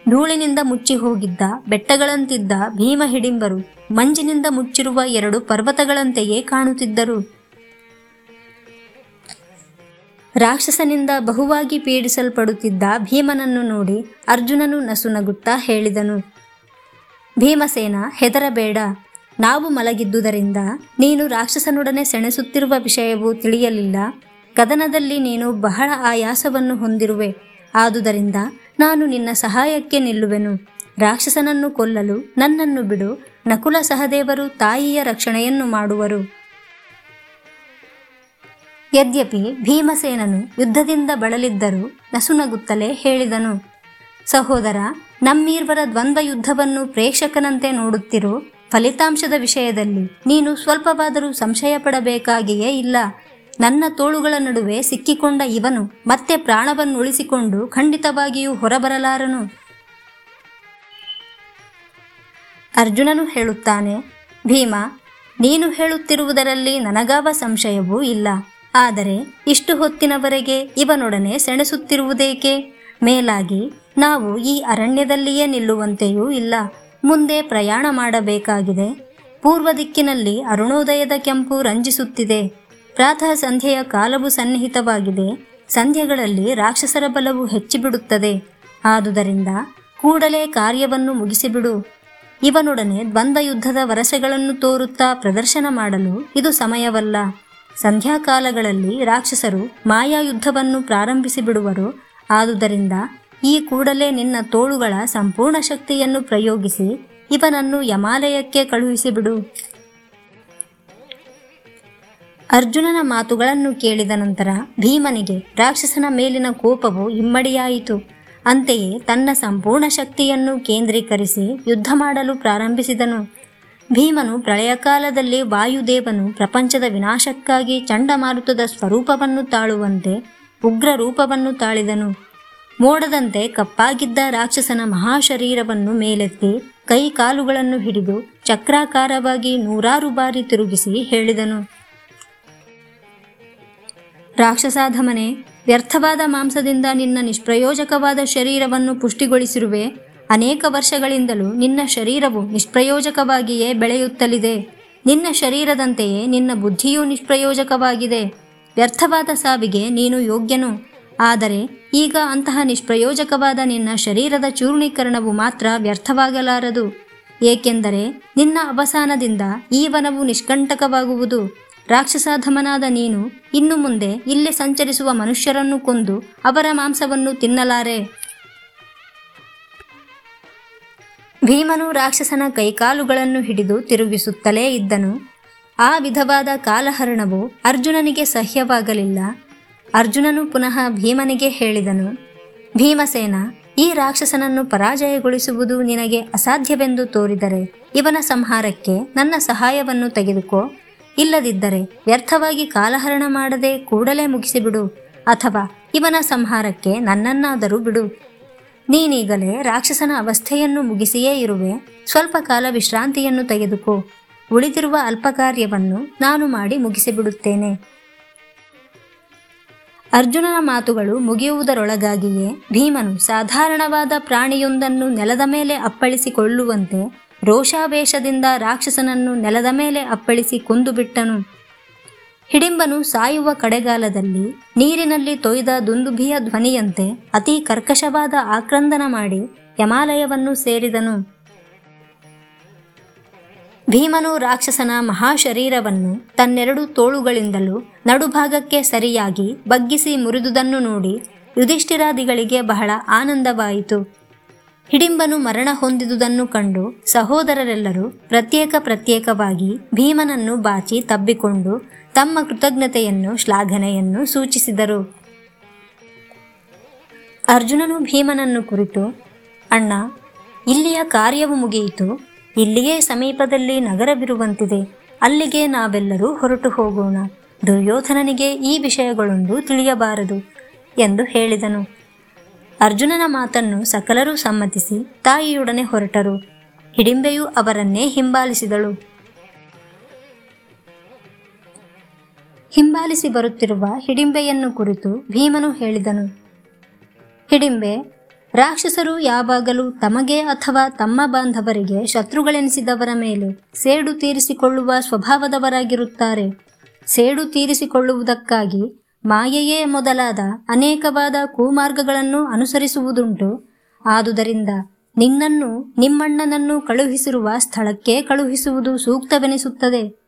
ಧೂಳಿನಿಂದ ಮುಚ್ಚಿ ಹೋಗಿದ್ದ, ಬೆಟ್ಟಗಳಂತಿದ್ದ ಭೀಮ ಹಿಡಿಂಬರು ಮಂಜಿನಿಂದ ಮುಚ್ಚಿರುವ ಎರಡು ಪರ್ವತಗಳಂತೆಯೇ ಕಾಣುತ್ತಿದ್ದರು. ರಾಕ್ಷಸನಿಂದ ಬಹುವಾಗಿ ಪೀಡಿಸಲ್ಪಡುತ್ತಿದ್ದ ಭೀಮನನ್ನು ನೋಡಿ ಅರ್ಜುನನು ನಸುನಗುತ್ತಾ ಹೇಳಿದನು, ಭೀಮಸೇನ, ಹೆದರಬೇಡ. ನಾವು ಮಲಗಿದ್ದುದರಿಂದ ನೀನು ರಾಕ್ಷಸನೊಡನೆ ಸೆಣಸುತ್ತಿರುವ ವಿಷಯವು ತಿಳಿಯಲಿಲ್ಲ. ಕದನದಲ್ಲಿ ನೀನು ಬಹಳ ಆಯಾಸವನ್ನು ಹೊಂದಿರುವೆ. ಆದುದರಿಂದ ನಾನು ನಿನ್ನ ಸಹಾಯಕ್ಕೆ ನಿಲ್ಲುವೆನು. ರಾಕ್ಷಸನನ್ನು ಕೊಲ್ಲಲು ನನ್ನನ್ನು ಬಿಡು. ನಕುಲ ಸಹದೇವರು ತಾಯಿಯ ರಕ್ಷಣೆಯನ್ನು ಮಾಡುವರು. ಯದ್ಯಪಿ ಭೀಮಸೇನನು ಯುದ್ಧದಿಂದ ಬಳಲಿದ್ದರೂ ನಸುನಗುತ್ತಲೇ ಹೇಳಿದನು. ಸಹೋದರ, ನಮ್ಮೀರ್ವರ ದ್ವಂದ್ವ ಯುದ್ಧವನ್ನು ಪ್ರೇಕ್ಷಕನಂತೆ ನೋಡುತ್ತಿರೋ ಫಲಿತಾಂಶದ ವಿಷಯದಲ್ಲಿ ನೀನು ಸ್ವಲ್ಪವಾದರೂ ಸಂಶಯ ಪಡಬೇಕಾಗಿಯೇ ಇಲ್ಲ. ನನ್ನ ತೋಳುಗಳ ನಡುವೆ ಸಿಕ್ಕಿಕೊಂಡ ಇವನು ಮತ್ತೆ ಪ್ರಾಣವನ್ನು ಉಳಿಸಿಕೊಂಡು ಖಂಡಿತವಾಗಿಯೂ ಹೊರಬರಲಾರನು. ಅರ್ಜುನನು ಹೇಳುತ್ತಾನೆ, ಭೀಮ, ನೀನು ಹೇಳುತ್ತಿರುವುದರಲ್ಲಿ ನನಗಾವ ಸಂಶಯವೂ ಇಲ್ಲ. ಆದರೆ ಇಷ್ಟು ಹೊತ್ತಿನವರೆಗೆ ಇವನೊಡನೆ ಸೆಣಸುತ್ತಿರುವುದೇಕೆ? ಮೇಲಾಗಿ, ನಾವು ಈ ಅರಣ್ಯದಲ್ಲಿಯೇ ನಿಲ್ಲುವಂತೆಯೂ ಇಲ್ಲ. ಮುಂದೆ ಪ್ರಯಾಣ ಮಾಡಬೇಕಾಗಿದೆ. ಪೂರ್ವ ದಿಕ್ಕಿನಲ್ಲಿ ಅರುಣೋದಯದ ಕೆಂಪು ರಂಜಿಸುತ್ತಿದೆ. ಪ್ರಾತಃ ಸಂಧ್ಯೆಯ ಕಾಲವು ಸನ್ನಿಹಿತವಾಗಿದೆ. ಸಂಧ್ಯೆಗಳಲ್ಲಿ ರಾಕ್ಷಸರ ಬಲವು ಹೆಚ್ಚಿಬಿಡುತ್ತದೆ. ಆದುದರಿಂದ ಕೂಡಲೇ ಕಾರ್ಯವನ್ನು ಮುಗಿಸಿಬಿಡು. ಇವನೊಡನೆ ದ್ವಂದ್ವ ಯುದ್ಧದ ವರಸೆಗಳನ್ನು ತೋರುತ್ತಾ ಪ್ರದರ್ಶನ ಮಾಡಲು ಇದು ಸಮಯವಲ್ಲ. ಸಂಧ್ಯಾಕಾಲಗಳಲ್ಲಿ ರಾಕ್ಷಸರು ಮಾಯಾ ಯುದ್ಧವನ್ನು ಪ್ರಾರಂಭಿಸಿ ಬಿಡುವರು ಆದುದರಿಂದ ಈ ಕೂಡಲೇ ನಿನ್ನ ತೋಳುಗಳ ಸಂಪೂರ್ಣ ಶಕ್ತಿಯನ್ನು ಪ್ರಯೋಗಿಸಿ ಇವನನ್ನು ಯಮಾಲಯಕ್ಕೆ ಕಳುಹಿಸಿಬಿಡು. ಅರ್ಜುನನ ಮಾತುಗಳನ್ನು ಕೇಳಿದ ನಂತರ ಭೀಮನಿಗೆ ರಾಕ್ಷಸನ ಮೇಲಿನ ಕೋಪವು ಇಮ್ಮಡಿಯಾಯಿತು. ಅಂತೆಯೇ ತನ್ನ ಸಂಪೂರ್ಣ ಶಕ್ತಿಯನ್ನು ಕೇಂದ್ರೀಕರಿಸಿ ಯುದ್ಧ ಮಾಡಲು ಪ್ರಾರಂಭಿಸಿದನು. ಭೀಮನು ಪ್ರಳಯಕಾಲದಲ್ಲಿ ವಾಯುದೇವನು ಪ್ರಪಂಚದ ವಿನಾಶಕ್ಕಾಗಿ ಚಂಡಮಾರುತದ ಸ್ವರೂಪವನ್ನು ತಾಳುವಂತೆ ಉಗ್ರ ರೂಪವನ್ನು ತಾಳಿದನು. ಮೋಡದಂತೆ ಕಪ್ಪಾಗಿದ್ದ ರಾಕ್ಷಸನ ಮಹಾಶರೀರವನ್ನು ಮೇಲೆತ್ತಿ ಕೈ ಕಾಲುಗಳನ್ನು ಹಿಡಿದು ಚಕ್ರಾಕಾರವಾಗಿ ನೂರಾರು ಬಾರಿ ತಿರುಗಿಸಿ ಹೇಳಿದನು. ರಾಕ್ಷಸಾಧಮನೆ, ವ್ಯರ್ಥವಾದ ಮಾಂಸದಿಂದ ನಿನ್ನ ನಿಷ್ಪ್ರಯೋಜಕವಾದ ಶರೀರವನ್ನು ಪುಷ್ಟಿಗೊಳಿಸಿರುವೆ. ಅನೇಕ ವರ್ಷಗಳಿಂದಲೂ ನಿನ್ನ ಶರೀರವು ನಿಷ್ಪ್ರಯೋಜಕವಾಗಿಯೇ ಬೆಳೆಯುತ್ತಲಿದೆ. ನಿನ್ನ ಶರೀರದಂತೆಯೇ ನಿನ್ನ ಬುದ್ಧಿಯೂ ನಿಷ್ಪ್ರಯೋಜಕವಾಗಿದೆ. ವ್ಯರ್ಥವಾದ ಸಾವಿಗೆ ನೀನು ಯೋಗ್ಯನು. ಆದರೆ ಈಗ ಅಂತಹ ನಿಷ್ಪ್ರಯೋಜಕವಾದ ನಿನ್ನ ಶರೀರದ ಚೂರ್ಣೀಕರಣವು ಮಾತ್ರ ವ್ಯರ್ಥವಾಗಲಾರದು. ಏಕೆಂದರೆ ನಿನ್ನ ಅವಸಾನದಿಂದ ಈ ವನವು ನಿಷ್ಕಂಟಕವಾಗುವುದು. ರಾಕ್ಷಸಾಧಮನಾದ ನೀನು ಇನ್ನು ಮುಂದೆ ಇಲ್ಲಿ ಸಂಚರಿಸುವ ಮನುಷ್ಯರನ್ನು ಕೊಂದು ಅವರ ಮಾಂಸವನ್ನು ತಿನ್ನಲಾರೆ. ಭೀಮನು ರಾಕ್ಷಸನ ಕೈಕಾಲುಗಳನ್ನು ಹಿಡಿದು ತಿರುಗಿಸುತ್ತಲೇ ಇದ್ದನು. ಆ ವಿಧವಾದ ಕಾಲಹರಣವು ಅರ್ಜುನನಿಗೆ ಸಹ್ಯವಾಗಲಿಲ್ಲ. ಅರ್ಜುನನು ಪುನಃ ಭೀಮನಿಗೆ ಹೇಳಿದನು, ಭೀಮಸೇನ, ಈ ರಾಕ್ಷಸನನ್ನು ಪರಾಜಯಗೊಳಿಸುವುದು ನಿನಗೆ ಅಸಾಧ್ಯವೆಂದು ತೋರಿದರೆ ಇವನ ಸಂಹಾರಕ್ಕೆ ನನ್ನ ಸಹಾಯವನ್ನು ತೆಗೆದುಕೋ. ಇಲ್ಲದಿದ್ದರೆ ವ್ಯರ್ಥವಾಗಿ ಕಾಲಹರಣ ಮಾಡದೆ ಕೂಡಲೇ ಮುಗಿಸಿಬಿಡು, ಅಥವಾ ಇವನ ಸಂಹಾರಕ್ಕೆ ನನ್ನನ್ನಾದರೂ ಬಿಡು. ನೀನೀಗಲೇ ರಾಕ್ಷಸನ ಅವಸ್ಥೆಯನ್ನು ಮುಗಿಸಿಯೇ ಇರುವೆ, ಸ್ವಲ್ಪ ಕಾಲ ವಿಶ್ರಾಂತಿಯನ್ನು ತೆಗೆದುಕೋ. ಉಳಿದಿರುವ ಅಲ್ಪ ಕಾರ್ಯವನ್ನು ನಾನು ಮಾಡಿ ಮುಗಿಸಿಬಿಡುತ್ತೇನೆ. ಅರ್ಜುನನ ಮಾತುಗಳು ಮುಗಿಯುವುದರೊಳಗಾಗಿಯೇ ಭೀಮನು ಸಾಧಾರಣವಾದ ಪ್ರಾಣಿಯೊಂದನ್ನು ನೆಲದ ಮೇಲೆ ಅಪ್ಪಳಿಸಿಕೊಳ್ಳುವಂತೆ ರೋಷಾವೇಶದಿಂದ ರಾಕ್ಷಸನನ್ನು ನೆಲದ ಮೇಲೆ ಅಪ್ಪಳಿಸಿ ಕೊಂದುಬಿಟ್ಟನು ಹಿಡಿಂಬನು ಸಾಯುವ ಕಡೆಗಾಲದಲ್ಲಿ ನೀರಿನಲ್ಲಿ ತೊಯ್ದ ದುಂದುಭಿಯ ಧ್ವನಿಯಂತೆ ಅತಿ ಕರ್ಕಶವಾದ ಆಕ್ರಂದನ ಮಾಡಿ ಯಮಾಲಯವನ್ನು ಸೇರಿದನು. ಭೀಮನು ರಾಕ್ಷಸನ ಮಹಾಶರೀರವನ್ನು ತನ್ನೆರಡು ತೋಳುಗಳಿಂದಲೂ ನಡುಭಾಗಕ್ಕೆ ಸರಿಯಾಗಿ ಬಗ್ಗಿಸಿ ಮುರಿದುದನ್ನು ನೋಡಿ ಯುಧಿಷ್ಠಿರಾದಿಗಳಿಗೆ ಬಹಳ ಆನಂದವಾಯಿತು. ಹಿಡಿಂಬನು ಮರಣ ಹೊಂದಿದುದನ್ನು ಕಂಡು ಸಹೋದರರೆಲ್ಲರೂ ಪ್ರತ್ಯೇಕ ಪ್ರತ್ಯೇಕವಾಗಿ ಭೀಮನನ್ನು ಬಾಚಿ ತಬ್ಬಿಕೊಂಡು ತಮ್ಮ ಕೃತಜ್ಞತೆಯನ್ನು, ಶ್ಲಾಘನೆಯನ್ನು ಸೂಚಿಸಿದರು. ಅರ್ಜುನನು ಭೀಮನನ್ನು ಕುರಿತು, ಅಣ್ಣ, ಇಲ್ಲಿಯ ಕಾರ್ಯವು ಮುಗಿಯಿತು. ಇಲ್ಲಿಯೇ ಸಮೀಪದಲ್ಲಿ ನಗರವಿರುವಂತಿದೆ ಅಲ್ಲಿಗೆ ನಾವೆಲ್ಲರೂ ಹೊರಟು ಹೋಗೋಣ. ದುರ್ಯೋಧನನಿಗೆ ಈ ವಿಷಯಗಳೊಂದು ತಿಳಿಯಬಾರದು ಎಂದು ಹೇಳಿದನು. ಅರ್ಜುನನ ಮಾತನ್ನು ಸಕಲರೂ ಸಮ್ಮತಿಸಿ ತಾಯಿಯೊಡನೆ ಹೊರಟರು. ಹಿಡಿಂಬೆಯು ಅವರನ್ನೇ ಹಿಂಬಾಲಿಸಿದಳು. ಹಿಂಬಾಲಿಸಿ ಬರುತ್ತಿರುವ ಹಿಡಿಂಬೆಯನ್ನು ಕುರಿತು ಭೀಮನು ಹೇಳಿದನು. ಹಿಡಿಂಬೆ, ರಾಕ್ಷಸರು ಯಾವಾಗಲೂ ತಮಗೆ ಅಥವಾ ತಮ್ಮ ಬಾಂಧವರಿಗೆ ಶತ್ರುಗಳೆನಿಸಿದವರ ಮೇಲೆ ಸೇಡು ತೀರಿಸಿಕೊಳ್ಳುವ ಸ್ವಭಾವದವರಾಗಿರುತ್ತಾರೆ. ಸೇಡು ತೀರಿಸಿಕೊಳ್ಳುವುದಕ್ಕಾಗಿ ಮಾಯೆಯೇ ಮೊದಲಾದ ಅನೇಕವಾದ ಕುಮಾರ್ಗಗಳನ್ನು ಅನುಸರಿಸುವುದುಂಟು. ಆದುದರಿಂದ ನಿನ್ನನ್ನು, ನಿಮ್ಮಣ್ಣನನ್ನು ಕಳುಹಿಸಿರುವ ಸ್ಥಳಕ್ಕೆ ಕಳುಹಿಸುವುದು ಸೂಕ್ತವೆನಿಸುತ್ತದೆ.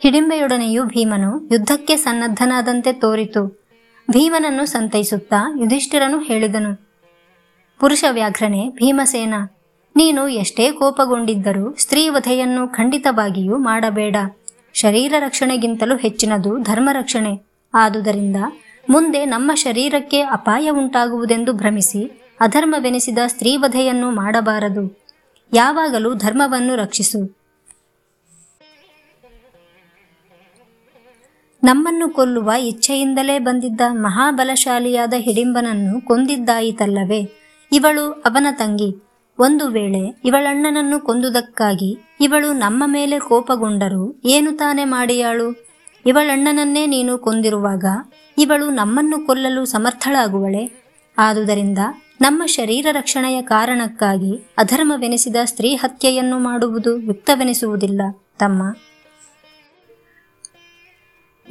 ಹಿಡಿಂಬೆಯೊಡನೆಯು ಭೀಮನು ಯುದ್ಧಕ್ಕೆ ಸನ್ನದ್ಧನಾದಂತೆ ತೋರಿತು. ಭೀಮನನ್ನು ಸಂತೈಸುತ್ತಾ ಯುಧಿಷ್ಠಿರನು ಹೇಳಿದನು, ಪುರುಷ ವ್ಯಾಘ್ರನೆ, ಭೀಮಸೇನ, ನೀನು ಎಷ್ಟೇ ಕೋಪಗೊಂಡಿದ್ದರೂ ಸ್ತ್ರೀವಧೆಯನ್ನು ಖಂಡಿತವಾಗಿಯೂ ಮಾಡಬೇಡ. ಶರೀರ ರಕ್ಷಣೆಗಿಂತಲೂ ಹೆಚ್ಚಿನದು ಧರ್ಮ ರಕ್ಷಣೆ ಆದುದರಿಂದ ಮುಂದೆ ನಮ್ಮ ಶರೀರಕ್ಕೆ ಅಪಾಯ ಉಂಟಾಗುವುದೆಂದು ಭ್ರಮಿಸಿ ಅಧರ್ಮವೆನಿಸಿದ ಸ್ತ್ರೀವಧೆಯನ್ನು ಮಾಡಬಾರದು. ಯಾವಾಗಲೂ ಧರ್ಮವನ್ನು ರಕ್ಷಿಸು. ನಮ್ಮನ್ನು ಕೊಲ್ಲುವ ಇಚ್ಛೆಯಿಂದಲೇ ಬಂದಿದ್ದ ಮಹಾಬಲಶಾಲಿಯಾದ ಹಿಡಿಂಬನನ್ನು ಕೊಂದಿದ್ದಾಯಿತಲ್ಲವೇ? ಇವಳು ಅವನ ತಂಗಿ. ಒಂದು ವೇಳೆ ಇವಳಣ್ಣನನ್ನು ಕೊಂದುದಕ್ಕಾಗಿ ಇವಳು ನಮ್ಮ ಮೇಲೆ ಕೋಪಗೊಂಡರೂ ಏನು ತಾನೇ ಮಾಡಿಯಾಳು? ಇವಳಣ್ಣನನ್ನೇ ನೀನು ಕೊಂದಿರುವಾಗ ಇವಳು ನಮ್ಮನ್ನು ಕೊಲ್ಲಲು ಸಮರ್ಥಳಾಗುವಳೆ. ಆದುದರಿಂದ ನಮ್ಮ ಶರೀರ ರಕ್ಷಣೆಯ ಕಾರಣಕ್ಕಾಗಿ ಅಧರ್ಮವೆನಿಸಿದ ಸ್ತ್ರೀ ಹತ್ಯೆಯನ್ನು ಮಾಡುವುದು ಯುಕ್ತವೆನಿಸುವುದಿಲ್ಲ, ತಮ್ಮ.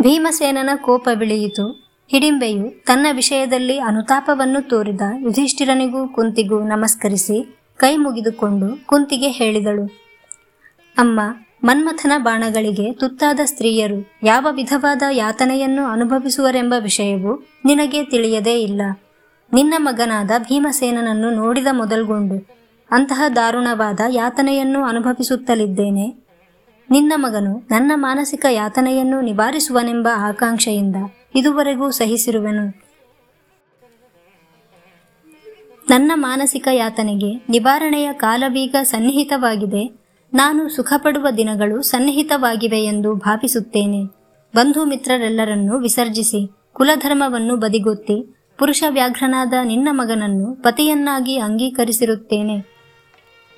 ಭೀಮಸೇನನ ಕೋಪವಿಳಿಯಿತು ಹಿಡಿಂಬೆಯು ತನ್ನ ವಿಷಯದಲ್ಲಿ ಅನುತಾಪವನ್ನು ತೋರಿದ ಯುಧಿಷ್ಠಿರನಿಗೂ ಕುಂತಿಗೂ ನಮಸ್ಕರಿಸಿ ಕೈ ಮುಗಿದುಕೊಂಡು ಕುಂತಿಗೆ ಹೇಳಿದಳು, ಅಮ್ಮ, ಮನ್ಮಥನ ಬಾಣಗಳಿಗೆ ತುತ್ತಾದ ಸ್ತ್ರೀಯರು ಯಾವ ವಿಧವಾದ ಯಾತನೆಯನ್ನು ಅನುಭವಿಸುವರೆಂಬ ವಿಷಯವು ನಿನಗೆ ತಿಳಿಯದೇ ಇಲ್ಲ. ನಿನ್ನ ಮಗನಾದ ಭೀಮಸೇನನನ್ನು ನೋಡಿದ ಮೊದಲ್ಗೊಂಡು ಅಂತಹ ದಾರುಣವಾದ ಯಾತನೆಯನ್ನು ಅನುಭವಿಸುತ್ತಲಿದ್ದೇನೆ. ನಿನ್ನ ಮಗನು ನನ್ನ ಮಾನಸಿಕ ಯಾತನೆಯನ್ನು ನಿವಾರಿಸುವನೆಂಬ ಆಕಾಂಕ್ಷೆಯಿಂದ ಇದುವರೆಗೂ ಸಹಿಸಿರುವೆನು. ನನ್ನ ಮಾನಸಿಕ ಯಾತನೆಗೆ ನಿವಾರಣೆಯ ಕಾಲವೀಗ ಸನ್ನಿಹಿತವಾಗಿದೆ. ನಾನು ಸುಖಪಡುವ ದಿನಗಳು ಸನ್ನಿಹಿತವಾಗಿವೆ ಎಂದು ಭಾವಿಸುತ್ತೇನೆ. ಬಂಧು ಮಿತ್ರರೆಲ್ಲರನ್ನೂ ವಿಸರ್ಜಿಸಿ, ಕುಲಧರ್ಮವನ್ನು ಬದಿಗೊತ್ತಿ, ಪುರುಷ ವ್ಯಾಘ್ರನಾದ ನಿನ್ನ ಮಗನನ್ನು ಪತಿಯನ್ನಾಗಿ ಅಂಗೀಕರಿಸಿರುತ್ತೇನೆ.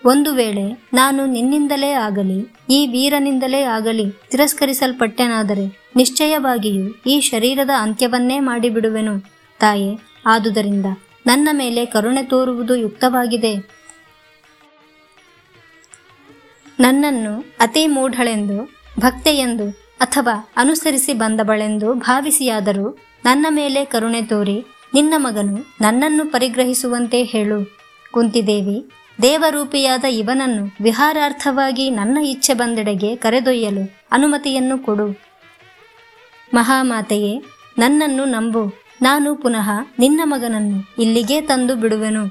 ಒಂದು ವೇಳೆ ನಾನು ನಿನ್ನಿಂದಲೇ ಆಗಲಿ, ಈ ವೀರನಿಂದಲೇ ಆಗಲಿ ತಿರಸ್ಕರಿಸಲ್ಪಟ್ಟೆನಾದರೆ ನಿಶ್ಚಯವಾಗಿಯೂ ಈ ಶರೀರದ ಅಂತ್ಯವನ್ನೇ ಮಾಡಿಬಿಡುವೆನು, ತಾಯೇ. ಆದುದರಿಂದ ನನ್ನ ಮೇಲೆ ಕರುಣೆ ತೋರುವುದು ಯುಕ್ತವಾಗಿದೆ. ನನ್ನನ್ನು ಅತಿ ಮೂಢಳೆಂದು, ಭಕ್ತೆಯೆಂದು ಅಥವಾ ಅನುಸರಿಸಿ ಬಂದವಳೆಂದು ಭಾವಿಸಿಯಾದರೂ ನನ್ನ ಮೇಲೆ ಕರುಣೆ ತೋರಿ ನಿನ್ನ ಮಗನು ನನ್ನನ್ನು ಪರಿಗ್ರಹಿಸುವಂತೆ ಹೇಳು. ಕುಂತಿದೇವಿ, ದೇವರೂಪಿಯಾದ ಇವನನ್ನು ವಿಹಾರಾರ್ಥವಾಗಿ ನನ್ನ ಇಚ್ಛೆ ಬಂದೆಡೆಗೆ ಕರೆದೊಯ್ಯಲು ಅನುಮತಿಯನ್ನು ಕೊಡು. ಮಹಾಮಾತೆಯೇ, ನನ್ನನ್ನು ನಂಬು. ನಾನು ಪುನಃ ನಿನ್ನ ಮಗನನ್ನು ಇಲ್ಲಿಗೆ ತಂದು ಬಿಡುವೆನು.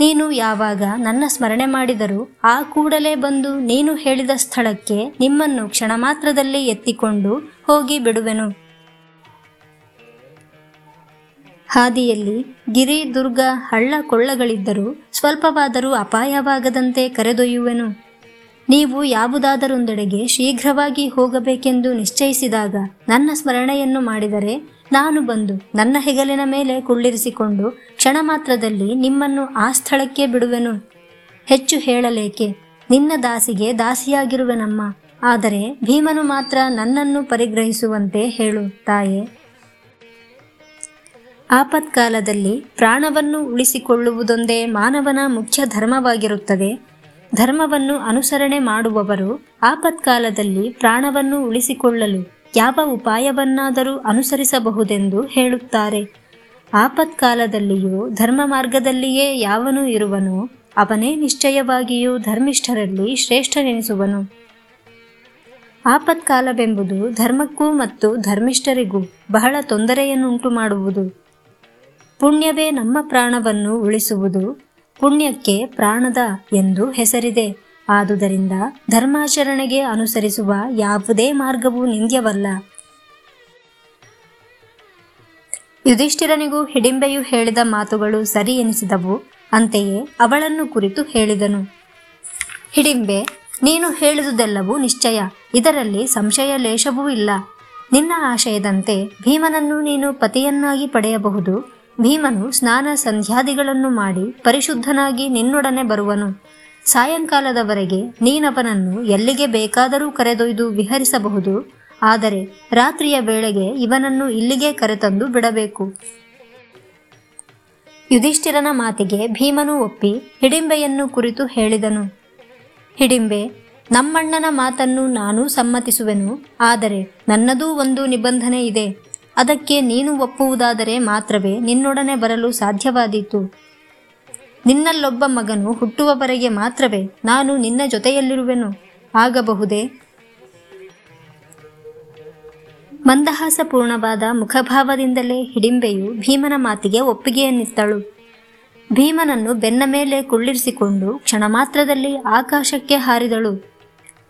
ನೀನು ಯಾವಾಗ ನನ್ನ ಸ್ಮರಣೆ ಮಾಡಿದರೂ ಆ ಕೂಡಲೇ ಬಂದು ನೀನು ಹೇಳಿದ ಸ್ಥಳಕ್ಕೆ ನಿಮ್ಮನ್ನು ಕ್ಷಣ ಮಾತ್ರದಲ್ಲಿ ಎತ್ತಿಕೊಂಡು ಹೋಗಿ ಬಿಡುವೆನು. ಹಾದಿಯಲ್ಲಿ ಗಿರಿ ದುರ್ಗ ಹಳ್ಳ ಕೊಳ್ಳಗಳಿದ್ದರೂ ಸ್ವಲ್ಪವಾದರೂ ಅಪಾಯವಾಗದಂತೆ ಕರೆದೊಯ್ಯುವೆನು. ನೀವು ಯಾವುದಾದರೊಂದೆಡೆಗೆ ಶೀಘ್ರವಾಗಿ ಹೋಗಬೇಕೆಂದು ನಿಶ್ಚಯಿಸಿದಾಗ ನನ್ನ ಸ್ಮರಣೆಯನ್ನು ಮಾಡಿದರೆ ನಾನು ಬಂದು ನನ್ನ ಹೆಗಲಿನ ಮೇಲೆ ಕುಳ್ಳಿರಿಸಿಕೊಂಡು ಕ್ಷಣ ಮಾತ್ರದಲ್ಲಿ ನಿಮ್ಮನ್ನು ಆ ಸ್ಥಳಕ್ಕೆ ಬಿಡುವೆನು. ಹೆಚ್ಚು ಹೇಳಲೇಕೆ, ನಿನ್ನ ದಾಸಿಗೆ ದಾಸಿಯಾಗಿರುವೆನಮ್ಮ. ಆದರೆ ಭೀಮನು ಮಾತ್ರ ನನ್ನನ್ನು ಪರಿಗ್ರಹಿಸುವಂತೆ ಹೇಳು, ತಾಯೇ. ಆಪತ್ಕಾಲದಲ್ಲಿ ಪ್ರಾಣವನ್ನು ಉಳಿಸಿಕೊಳ್ಳುವುದೊಂದೇ ಮಾನವನ ಮುಖ್ಯ ಧರ್ಮವಾಗಿರುತ್ತದೆ. ಧರ್ಮವನ್ನು ಅನುಸರಣೆ ಮಾಡುವವರು ಆಪತ್ಕಾಲದಲ್ಲಿ ಪ್ರಾಣವನ್ನು ಉಳಿಸಿಕೊಳ್ಳಲು ಯಾವ ಉಪಾಯವನ್ನಾದರೂ ಅನುಸರಿಸಬಹುದೆಂದು ಹೇಳುತ್ತಾರೆ. ಆಪತ್ಕಾಲದಲ್ಲಿಯೂ ಧರ್ಮ ಮಾರ್ಗದಲ್ಲಿಯೇ ಯಾವನು ಇರುವನೋ, ಅವನೇ ನಿಶ್ಚಯವಾಗಿಯೂ ಧರ್ಮಿಷ್ಠರಲ್ಲಿ ಶ್ರೇಷ್ಠನೆನಿಸುವನು. ಆಪತ್ಕಾಲವೆಂಬುದು ಧರ್ಮಕ್ಕೂ ಮತ್ತು ಧರ್ಮಿಷ್ಠರಿಗೂ ಬಹಳ ತೊಂದರೆಯನ್ನುಂಟು ಮಾಡುವುದು ಪುಣ್ಯವೇ ನಮ್ಮ ಪ್ರಾಣವನ್ನು ಉಳಿಸುವುದು, ಪುಣ್ಯಕ್ಕೆ ಪ್ರಾಣದ ಎಂದು ಹೆಸರಿದೆ. ಆದುದರಿಂದ ಧರ್ಮಾಚರಣೆಗೆ ಅನುಸರಿಸುವ ಯಾವುದೇ ಮಾರ್ಗವೂ ನಿಂದ್ಯವಲ್ಲ. ಯುಧಿಷ್ಠಿರನಿಗೂ ಹಿಡಿಂಬೆಯು ಹೇಳಿದ ಮಾತುಗಳು ಸರಿ ಎನಿಸಿದವು, ಅಂತೆಯೇ ಅವಳನ್ನು ಕುರಿತು ಹೇಳಿದನು. ಹಿಡಿಂಬೆ, ನೀನು ಹೇಳಿದುದೆಲ್ಲವೂ ನಿಶ್ಚಯ, ಇದರಲ್ಲಿ ಸಂಶಯ ಲೇಷವೂ ಇಲ್ಲ. ನಿನ್ನ ಆಶಯದಂತೆ ಭೀಮನನ್ನು ನೀನು ಪತಿಯನ್ನಾಗಿ ಪಡೆಯಬಹುದು, ಭೀಮನು ಸ್ನಾನ ಸಂಧ್ಯಾದಿಗಳನ್ನು ಮಾಡಿ ಪರಿಶುದ್ಧನಾಗಿ ನಿನ್ನೊಡನೆ ಬರುವನು. ಸಾಯಂಕಾಲದವರೆಗೆ ನೀನವನನ್ನು ಎಲ್ಲಿಗೆ ಬೇಕಾದರೂ ಕರೆದೊಯ್ದು ವಿಹರಿಸಬಹುದು, ಆದರೆ ರಾತ್ರಿಯ ವೇಳೆಗೆ ಇವನನ್ನು ಇಲ್ಲಿಗೆ ಕರೆತಂದು ಬಿಡಬೇಕು. ಯುಧಿಷ್ಠಿರನ ಮಾತಿಗೆ ಭೀಮನು ಒಪ್ಪಿ ಹಿಡಿಂಬೆಯನ್ನು ಕುರಿತು ಹೇಳಿದನು. ಹಿಡಿಂಬೆ, ನಮ್ಮಣ್ಣನ ಮಾತನ್ನು ನಾನು ಸಮ್ಮತಿಸುವೆನು, ಆದರೆ ನನ್ನದೂ ಒಂದು ನಿಬಂಧನೆ ಇದೆ. ಅದಕ್ಕೆ ನೀನು ಒಪ್ಪುವುದಾದರೆ ಮಾತ್ರವೇ ನಿನ್ನೊಡನೆ ಬರಲು ಸಾಧ್ಯವಾದೀತು. ನಿನ್ನಲ್ಲೊಬ್ಬ ಮಗನು ಹುಟ್ಟುವವರೆಗೆ ಮಾತ್ರವೇ ನಾನು ನಿನ್ನ ಜೊತೆಯಲ್ಲಿರುವೆನು. ಆಗಬಹುದೇ? ಮಂದಹಾಸಪೂರ್ಣವಾದ ಮುಖಭಾವದಿಂದಲೇ ಹಿಡಿಂಬೆಯು ಭೀಮನ ಮಾತಿಗೆ ಒಪ್ಪಿಗೆಯನ್ನಿತ್ತಳು ಭೀಮನನ್ನು ಬೆನ್ನ ಮೇಲೆ ಕುಳ್ಳಿರಿಸಿಕೊಂಡು ಕ್ಷಣ ಮಾತ್ರದಲ್ಲಿ ಆಕಾಶಕ್ಕೆ ಹಾರಿದಳು.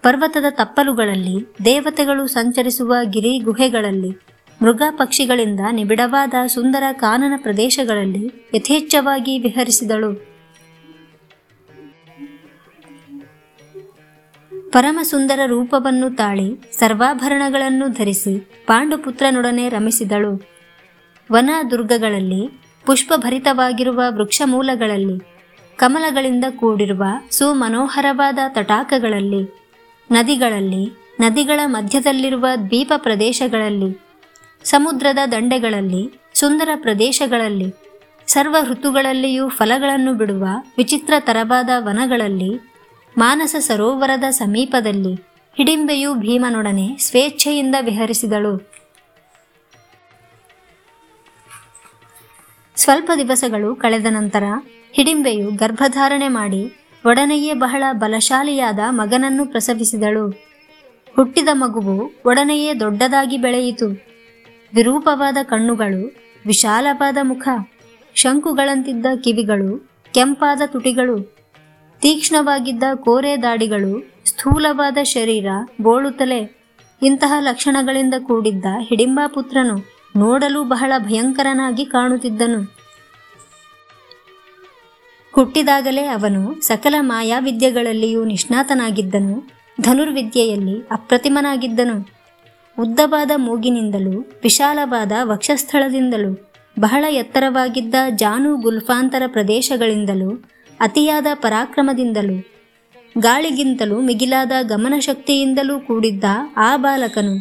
ಪರ್ವತದ ತಪ್ಪಲುಗಳಲ್ಲಿ ದೇವತೆಗಳು ಸಂಚರಿಸುವ ಗಿರಿ ಗುಹೆಗಳಲ್ಲಿ ಮೃಗ ಪಕ್ಷಿಗಳಿಂದ ನಿಬಿಡವಾದ ಸುಂದರ ಕಾನನ ಪ್ರದೇಶಗಳಲ್ಲಿ ಯಥೇಚ್ಛವಾಗಿ ವಿಹರಿಸಿದಳು. ಪರಮ ಸುಂದರ ರೂಪವನ್ನು ತಾಳಿ ಸರ್ವಾಭರಣಗಳನ್ನು ಧರಿಸಿ ಪಾಂಡುಪುತ್ರನೊಡನೆ ರಮಿಸಿದಳು. ವನ ದುರ್ಗಗಳಲ್ಲಿ ಪುಷ್ಪಭರಿತವಾಗಿರುವ ವೃಕ್ಷಮೂಲಗಳಲ್ಲಿ, ಕಮಲಗಳಿಂದ ಕೂಡಿರುವ ಸುಮನೋಹರವಾದ ತಟಾಕಗಳಲ್ಲಿ, ನದಿಗಳಲ್ಲಿ, ನದಿಗಳ ಮಧ್ಯದಲ್ಲಿರುವ ದ್ವೀಪ ಪ್ರದೇಶಗಳಲ್ಲಿ ಸಮುದ್ರದ ದಂಡೆಗಳಲ್ಲಿ, ಸುಂದರ ಪ್ರದೇಶಗಳಲ್ಲಿ, ಸರ್ವ ಋತುಗಳಲ್ಲಿಯೂ ಫಲಗಳನ್ನು ಬಿಡುವ ವಿಚಿತ್ರ ತರವಾದ ವನಗಳಲ್ಲಿ, ಮಾನಸ ಸರೋವರದ ಸಮೀಪದಲ್ಲಿ ಹಿಡಿಂಬೆಯು ಭೀಮನೊಡನೆ ಸ್ವೇಚ್ಛೆಯಿಂದ ವಿಹರಿಸಿದಳು. ಸ್ವಲ್ಪ ದಿವಸಗಳು ಕಳೆದ ನಂತರ ಹಿಡಿಂಬೆಯು ಗರ್ಭಧಾರಣೆ ಮಾಡಿ ಒಡನೆಯೇ ಬಹಳ ಬಲಶಾಲಿಯಾದ ಮಗನನ್ನು ಪ್ರಸವಿಸಿದಳು. ಹುಟ್ಟಿದ ಮಗುವು ಒಡನೆಯೇ ದೊಡ್ಡದಾಗಿ ಬೆಳೆಯಿತು. ವಿರೂಪವಾದ ಕಣ್ಣುಗಳು, ವಿಶಾಲವಾದ ಮುಖ, ಶಂಕುಗಳಂತಿದ್ದ ಕಿವಿಗಳು, ಕೆಂಪಾದ ತುಟಿಗಳು, ತೀಕ್ಷ್ಣವಾಗಿದ್ದ ಕೋರೆ ದಾಡಿಗಳು, ಸ್ಥೂಲವಾದ ಶರೀರ ಬೋಳುತ್ತಲೆ ಇಂತಹ ಲಕ್ಷಣಗಳಿಂದ ಕೂಡಿದ್ದ ಹಿಡಿಂಬಾಪುತ್ರನು ನೋಡಲು ಬಹಳ ಭಯಂಕರನಾಗಿ ಕಾಣುತ್ತಿದ್ದನು. ಹುಟ್ಟಿದಾಗಲೇ ಅವನು ಸಕಲ ಮಾಯಾವಿದ್ಯೆಗಳಲ್ಲಿಯೂ ನಿಷ್ಣಾತನಾಗಿದ್ದನು, ಧನುರ್ವಿದ್ಯೆಯಲ್ಲಿ ಅಪ್ರತಿಮನಾಗಿದ್ದನು. ಉದ್ದವಾದ ಮೂಗಿನಿಂದಲೂ ವಿಶಾಲವಾದ ವಕ್ಷಸ್ಥಳದಿಂದಲೂ ಬಹಳ ಎತ್ತರವಾಗಿದ್ದ ಜಾನು ಗುಲ್ಫಾಂತರ ಪ್ರದೇಶಗಳಿಂದಲೂ ಅತಿಯಾದ ಪರಾಕ್ರಮದಿಂದಲೂ ಗಾಳಿಗಿಂತಲೂ ಮಿಗಿಲಾದ ಗಮನಶಕ್ತಿಯಿಂದಲೂ ಕೂಡಿದ್ದ ಆ ಬಾಲಕನು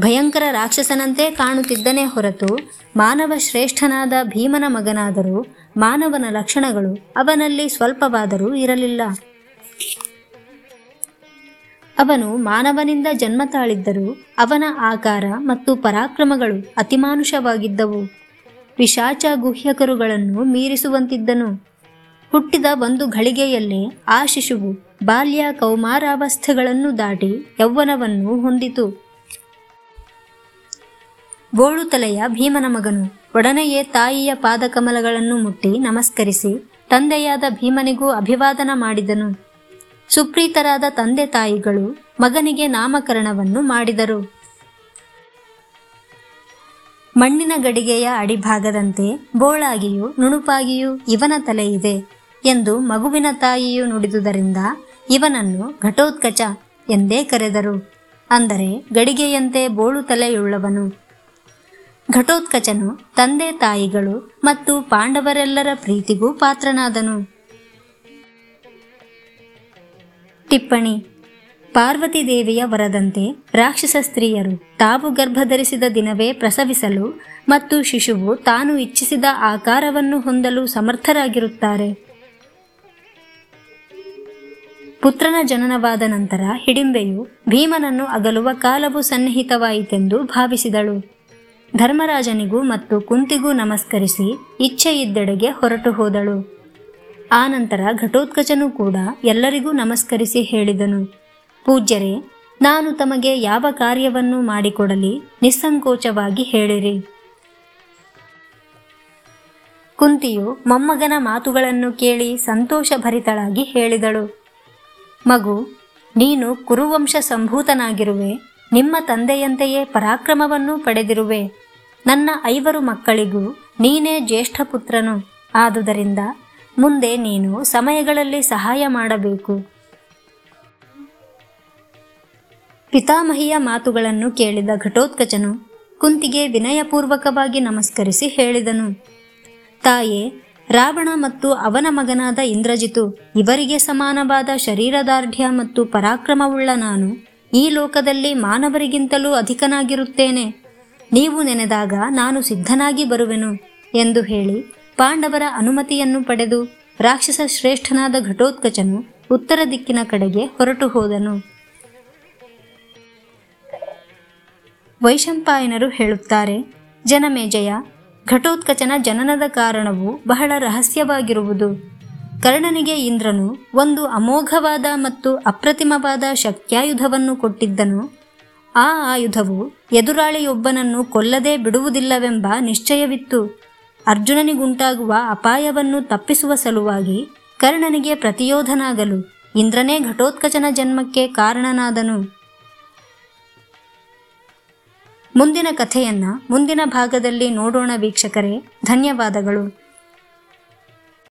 ಭಯಂಕರ ರಾಕ್ಷಸನಂತೆ ಕಾಣುತ್ತಿದ್ದನೇ ಹೊರತು ಮಾನವ ಶ್ರೇಷ್ಠನಾದ ಭೀಮನ ಮಗನಾದರೂ ಮಾನವನ ಲಕ್ಷಣಗಳು ಅವನಲ್ಲಿ ಸ್ವಲ್ಪವಾದರೂ ಇರಲಿಲ್ಲ. ಅವನು ಮಾನವನಿಂದ ಜನ್ಮ ತಾಳಿದ್ದರೂ ಅವನ ಆಕಾರ ಮತ್ತು ಪರಾಕ್ರಮಗಳು ಅತಿಮಾನುಷವಾಗಿದ್ದವು. ವಿಶಾಚ ಗುಹ್ಯಕರುಗಳನ್ನು ಮೀರಿಸುವಂತಿದ್ದನು. ಹುಟ್ಟಿದ ಒಂದು ಘಳಿಗೆಯಲ್ಲೇ ಆ ಶಿಶುವು ಬಾಲ್ಯ ಕೌಮಾರಾವಸ್ಥೆಗಳನ್ನು ದಾಟಿ ಯೌವನವನ್ನು ಹೊಂದಿತು. ಬೋಳು ತಲೆಯ ಭೀಮನ ಮಗನು ಒಡನೆಯೇ ತಾಯಿಯ ಪಾದಕಮಲಗಳನ್ನು ಮುಟ್ಟಿ ನಮಸ್ಕರಿಸಿ, ತಂದೆಯಾದ ಭೀಮನಿಗೂ ಅಭಿವಾದನ ಮಾಡಿದನು. ಸುಪ್ರೀತರಾದ ತಂದೆ ತಾಯಿಗಳು ಮಗನಿಗೆ ನಾಮಕರಣವನ್ನು ಮಾಡಿದರು. ಮಣ್ಣಿನ ಗಡಿಗೆಯ ಅಡಿಭಾಗದಂತೆ ಬೋಳಾಗಿಯೂ ನುಣುಪಾಗಿಯೂ ಇವನ ತಲೆ ಇದೆ ಎಂದು ಮಗುವಿನ ತಾಯಿಯು ನುಡಿದುದರಿಂದ ಇವನನ್ನು ಘಟೋತ್ಕಚ ಎಂದೇ ಕರೆದರು. ಅಂದರೆ ಗಡಿಗೆಯಂತೆ ಬೋಳು ತಲೆಯುಳ್ಳವನು. ಘಟೋತ್ಕಚನು ತಂದೆ ತಾಯಿಗಳು ಮತ್ತು ಪಾಂಡವರೆಲ್ಲರ ಪ್ರೀತಿಗೂ ಪಾತ್ರನಾದನು. ಟಿಪ್ಪಣಿ. ಪಾರ್ವತಿ ದೇವಿಯ ವರದಂತೆ ರಾಕ್ಷಸ ಸ್ತ್ರೀಯರು ತಾವು ಗರ್ಭಧರಿಸಿದ ದಿನವೇ ಪ್ರಸವಿಸಲು ಮತ್ತು ಶಿಶುವು ತಾನು ಇಚ್ಛಿಸಿದ ಆಕಾರವನ್ನು ಹೊಂದಲು ಸಮರ್ಥರಾಗಿರುತ್ತಾರೆ. ಪುತ್ರನ ಜನನವಾದ ನಂತರ ಹಿಡಿಂಬೆಯು ಭೀಮನನ್ನು ಅಗಲುವ ಕಾಲವು ಸನ್ನಿಹಿತವಾಯಿತೆಂದು ಭಾವಿಸಿದಳು. ಧರ್ಮರಾಜನಿಗೂ ಮತ್ತು ಕುಂತಿಗೂ ನಮಸ್ಕರಿಸಿ ಇಚ್ಛೆಯಿದ್ದೆಡೆಗೆ ಹೊರಟು ಹೋದಳು. ಆನಂತರ ಘಟೋತ್ಕಚನು ಕೂಡ ಎಲ್ಲರಿಗೂ ನಮಸ್ಕರಿಸಿ ಹೇಳಿದನು. ಪೂಜ್ಯರೇ, ನಾನು ತಮಗೆ ಯಾವ ಕಾರ್ಯವನ್ನು ಮಾಡಿಕೊಡಲಿ ನಿಸ್ಸಂಕೋಚವಾಗಿ ಹೇಳಿರಿ. ಕುಂತಿಯು ಮೊಮ್ಮಗನ ಮಾತುಗಳನ್ನು ಕೇಳಿ ಸಂತೋಷಭರಿತಳಾಗಿ ಹೇಳಿದಳು. ಮಗು, ನೀನು ಕುರುವಂಶ ಸಂಭೂತನಾಗಿರುವೆ, ನಿಮ್ಮ ತಂದೆಯಂತೆಯೇ ಪರಾಕ್ರಮವನ್ನು ಪಡೆದಿರುವೆ. ನನ್ನ ಐವರು ಮಕ್ಕಳಿಗೂ ನೀನೇ ಜ್ಯೇಷ್ಠ ಪುತ್ರನು. ಆದುದರಿಂದ ಮುಂದೆ ನೀನು ಸಮಯಗಳಲ್ಲಿ ಸಹಾಯ ಮಾಡಬೇಕು. ಪಿತಾಮಹಿಯ ಮಾತುಗಳನ್ನು ಕೇಳಿದ ಘಟೋತ್ಕಚನು ಕುಂತಿಗೆ ವಿನಯಪೂರ್ವಕವಾಗಿ ನಮಸ್ಕರಿಸಿ ಹೇಳಿದನು. ತಾಯೇ, ರಾವಣ ಮತ್ತು ಅವನ ಮಗನಾದ ಇಂದ್ರಜಿತು ಇವರಿಗೆ ಸಮಾನವಾದ ಶರೀರದಾರ್ಢ್ಯ ಮತ್ತು ಪರಾಕ್ರಮವುಳ್ಳ ನಾನು ಈ ಲೋಕದಲ್ಲಿ ಮಾನವರಿಗಿಂತಲೂ ಅಧಿಕನಾಗಿರುತ್ತೇನೆ. ನೀವು ನೆನೆದಾಗ ನಾನು ಸಿದ್ಧನಾಗಿ ಬರುವೆನು ಎಂದು ಹೇಳಿ ಪಾಂಡವರ ಅನುಮತಿಯನ್ನು ಪಡೆದು ರಾಕ್ಷಸ ಶ್ರೇಷ್ಠನಾದ ಘಟೋತ್ಕಚನು ಉತ್ತರ ದಿಕ್ಕಿನ ಕಡೆಗೆ ಹೊರಟು ಹೋದನು. ವೈಶಂಪಾಯನರು ಹೇಳುತ್ತಾರೆ ಜನಮೇಜಯ ಘಟೋತ್ಕಚನ ಜನನದ ಕಾರಣವು ಬಹಳ ರಹಸ್ಯವಾಗಿರುವುದು. ಕರ್ಣನಿಗೆ ಇಂದ್ರನು ಒಂದು ಅಮೋಘವಾದ ಮತ್ತು ಅಪ್ರತಿಮವಾದ ಶಕ್ತ್ಯಾಯುಧವನ್ನು ಕೊಟ್ಟಿದ್ದನು. ಆ ಆಯುಧವು ಎದುರಾಳಿಯೊಬ್ಬನನ್ನು ಕೊಲ್ಲದೆ ಬಿಡುವುದಿಲ್ಲವೆಂಬ ನಿಶ್ಚಯವಿತ್ತು. ಅರ್ಜುನನಿಗುಂಟಾಗುವ ಅಪಾಯವನ್ನು ತಪ್ಪಿಸುವ ಸಲುವಾಗಿ ಕರ್ಣನಿಗೆ ಪ್ರತಿಯೋಧನಾಗಲು ಇಂದ್ರನೇ ಘಟೋತ್ಕಚನ ಜನ್ಮಕ್ಕೆ ಕಾರಣನಾದನು. ಮುಂದಿನ ಕಥೆಯನ್ನ ಮುಂದಿನ ಭಾಗದಲ್ಲಿ ನೋಡೋಣ ವೀಕ್ಷಕರೇ. ಧನ್ಯವಾದಗಳು.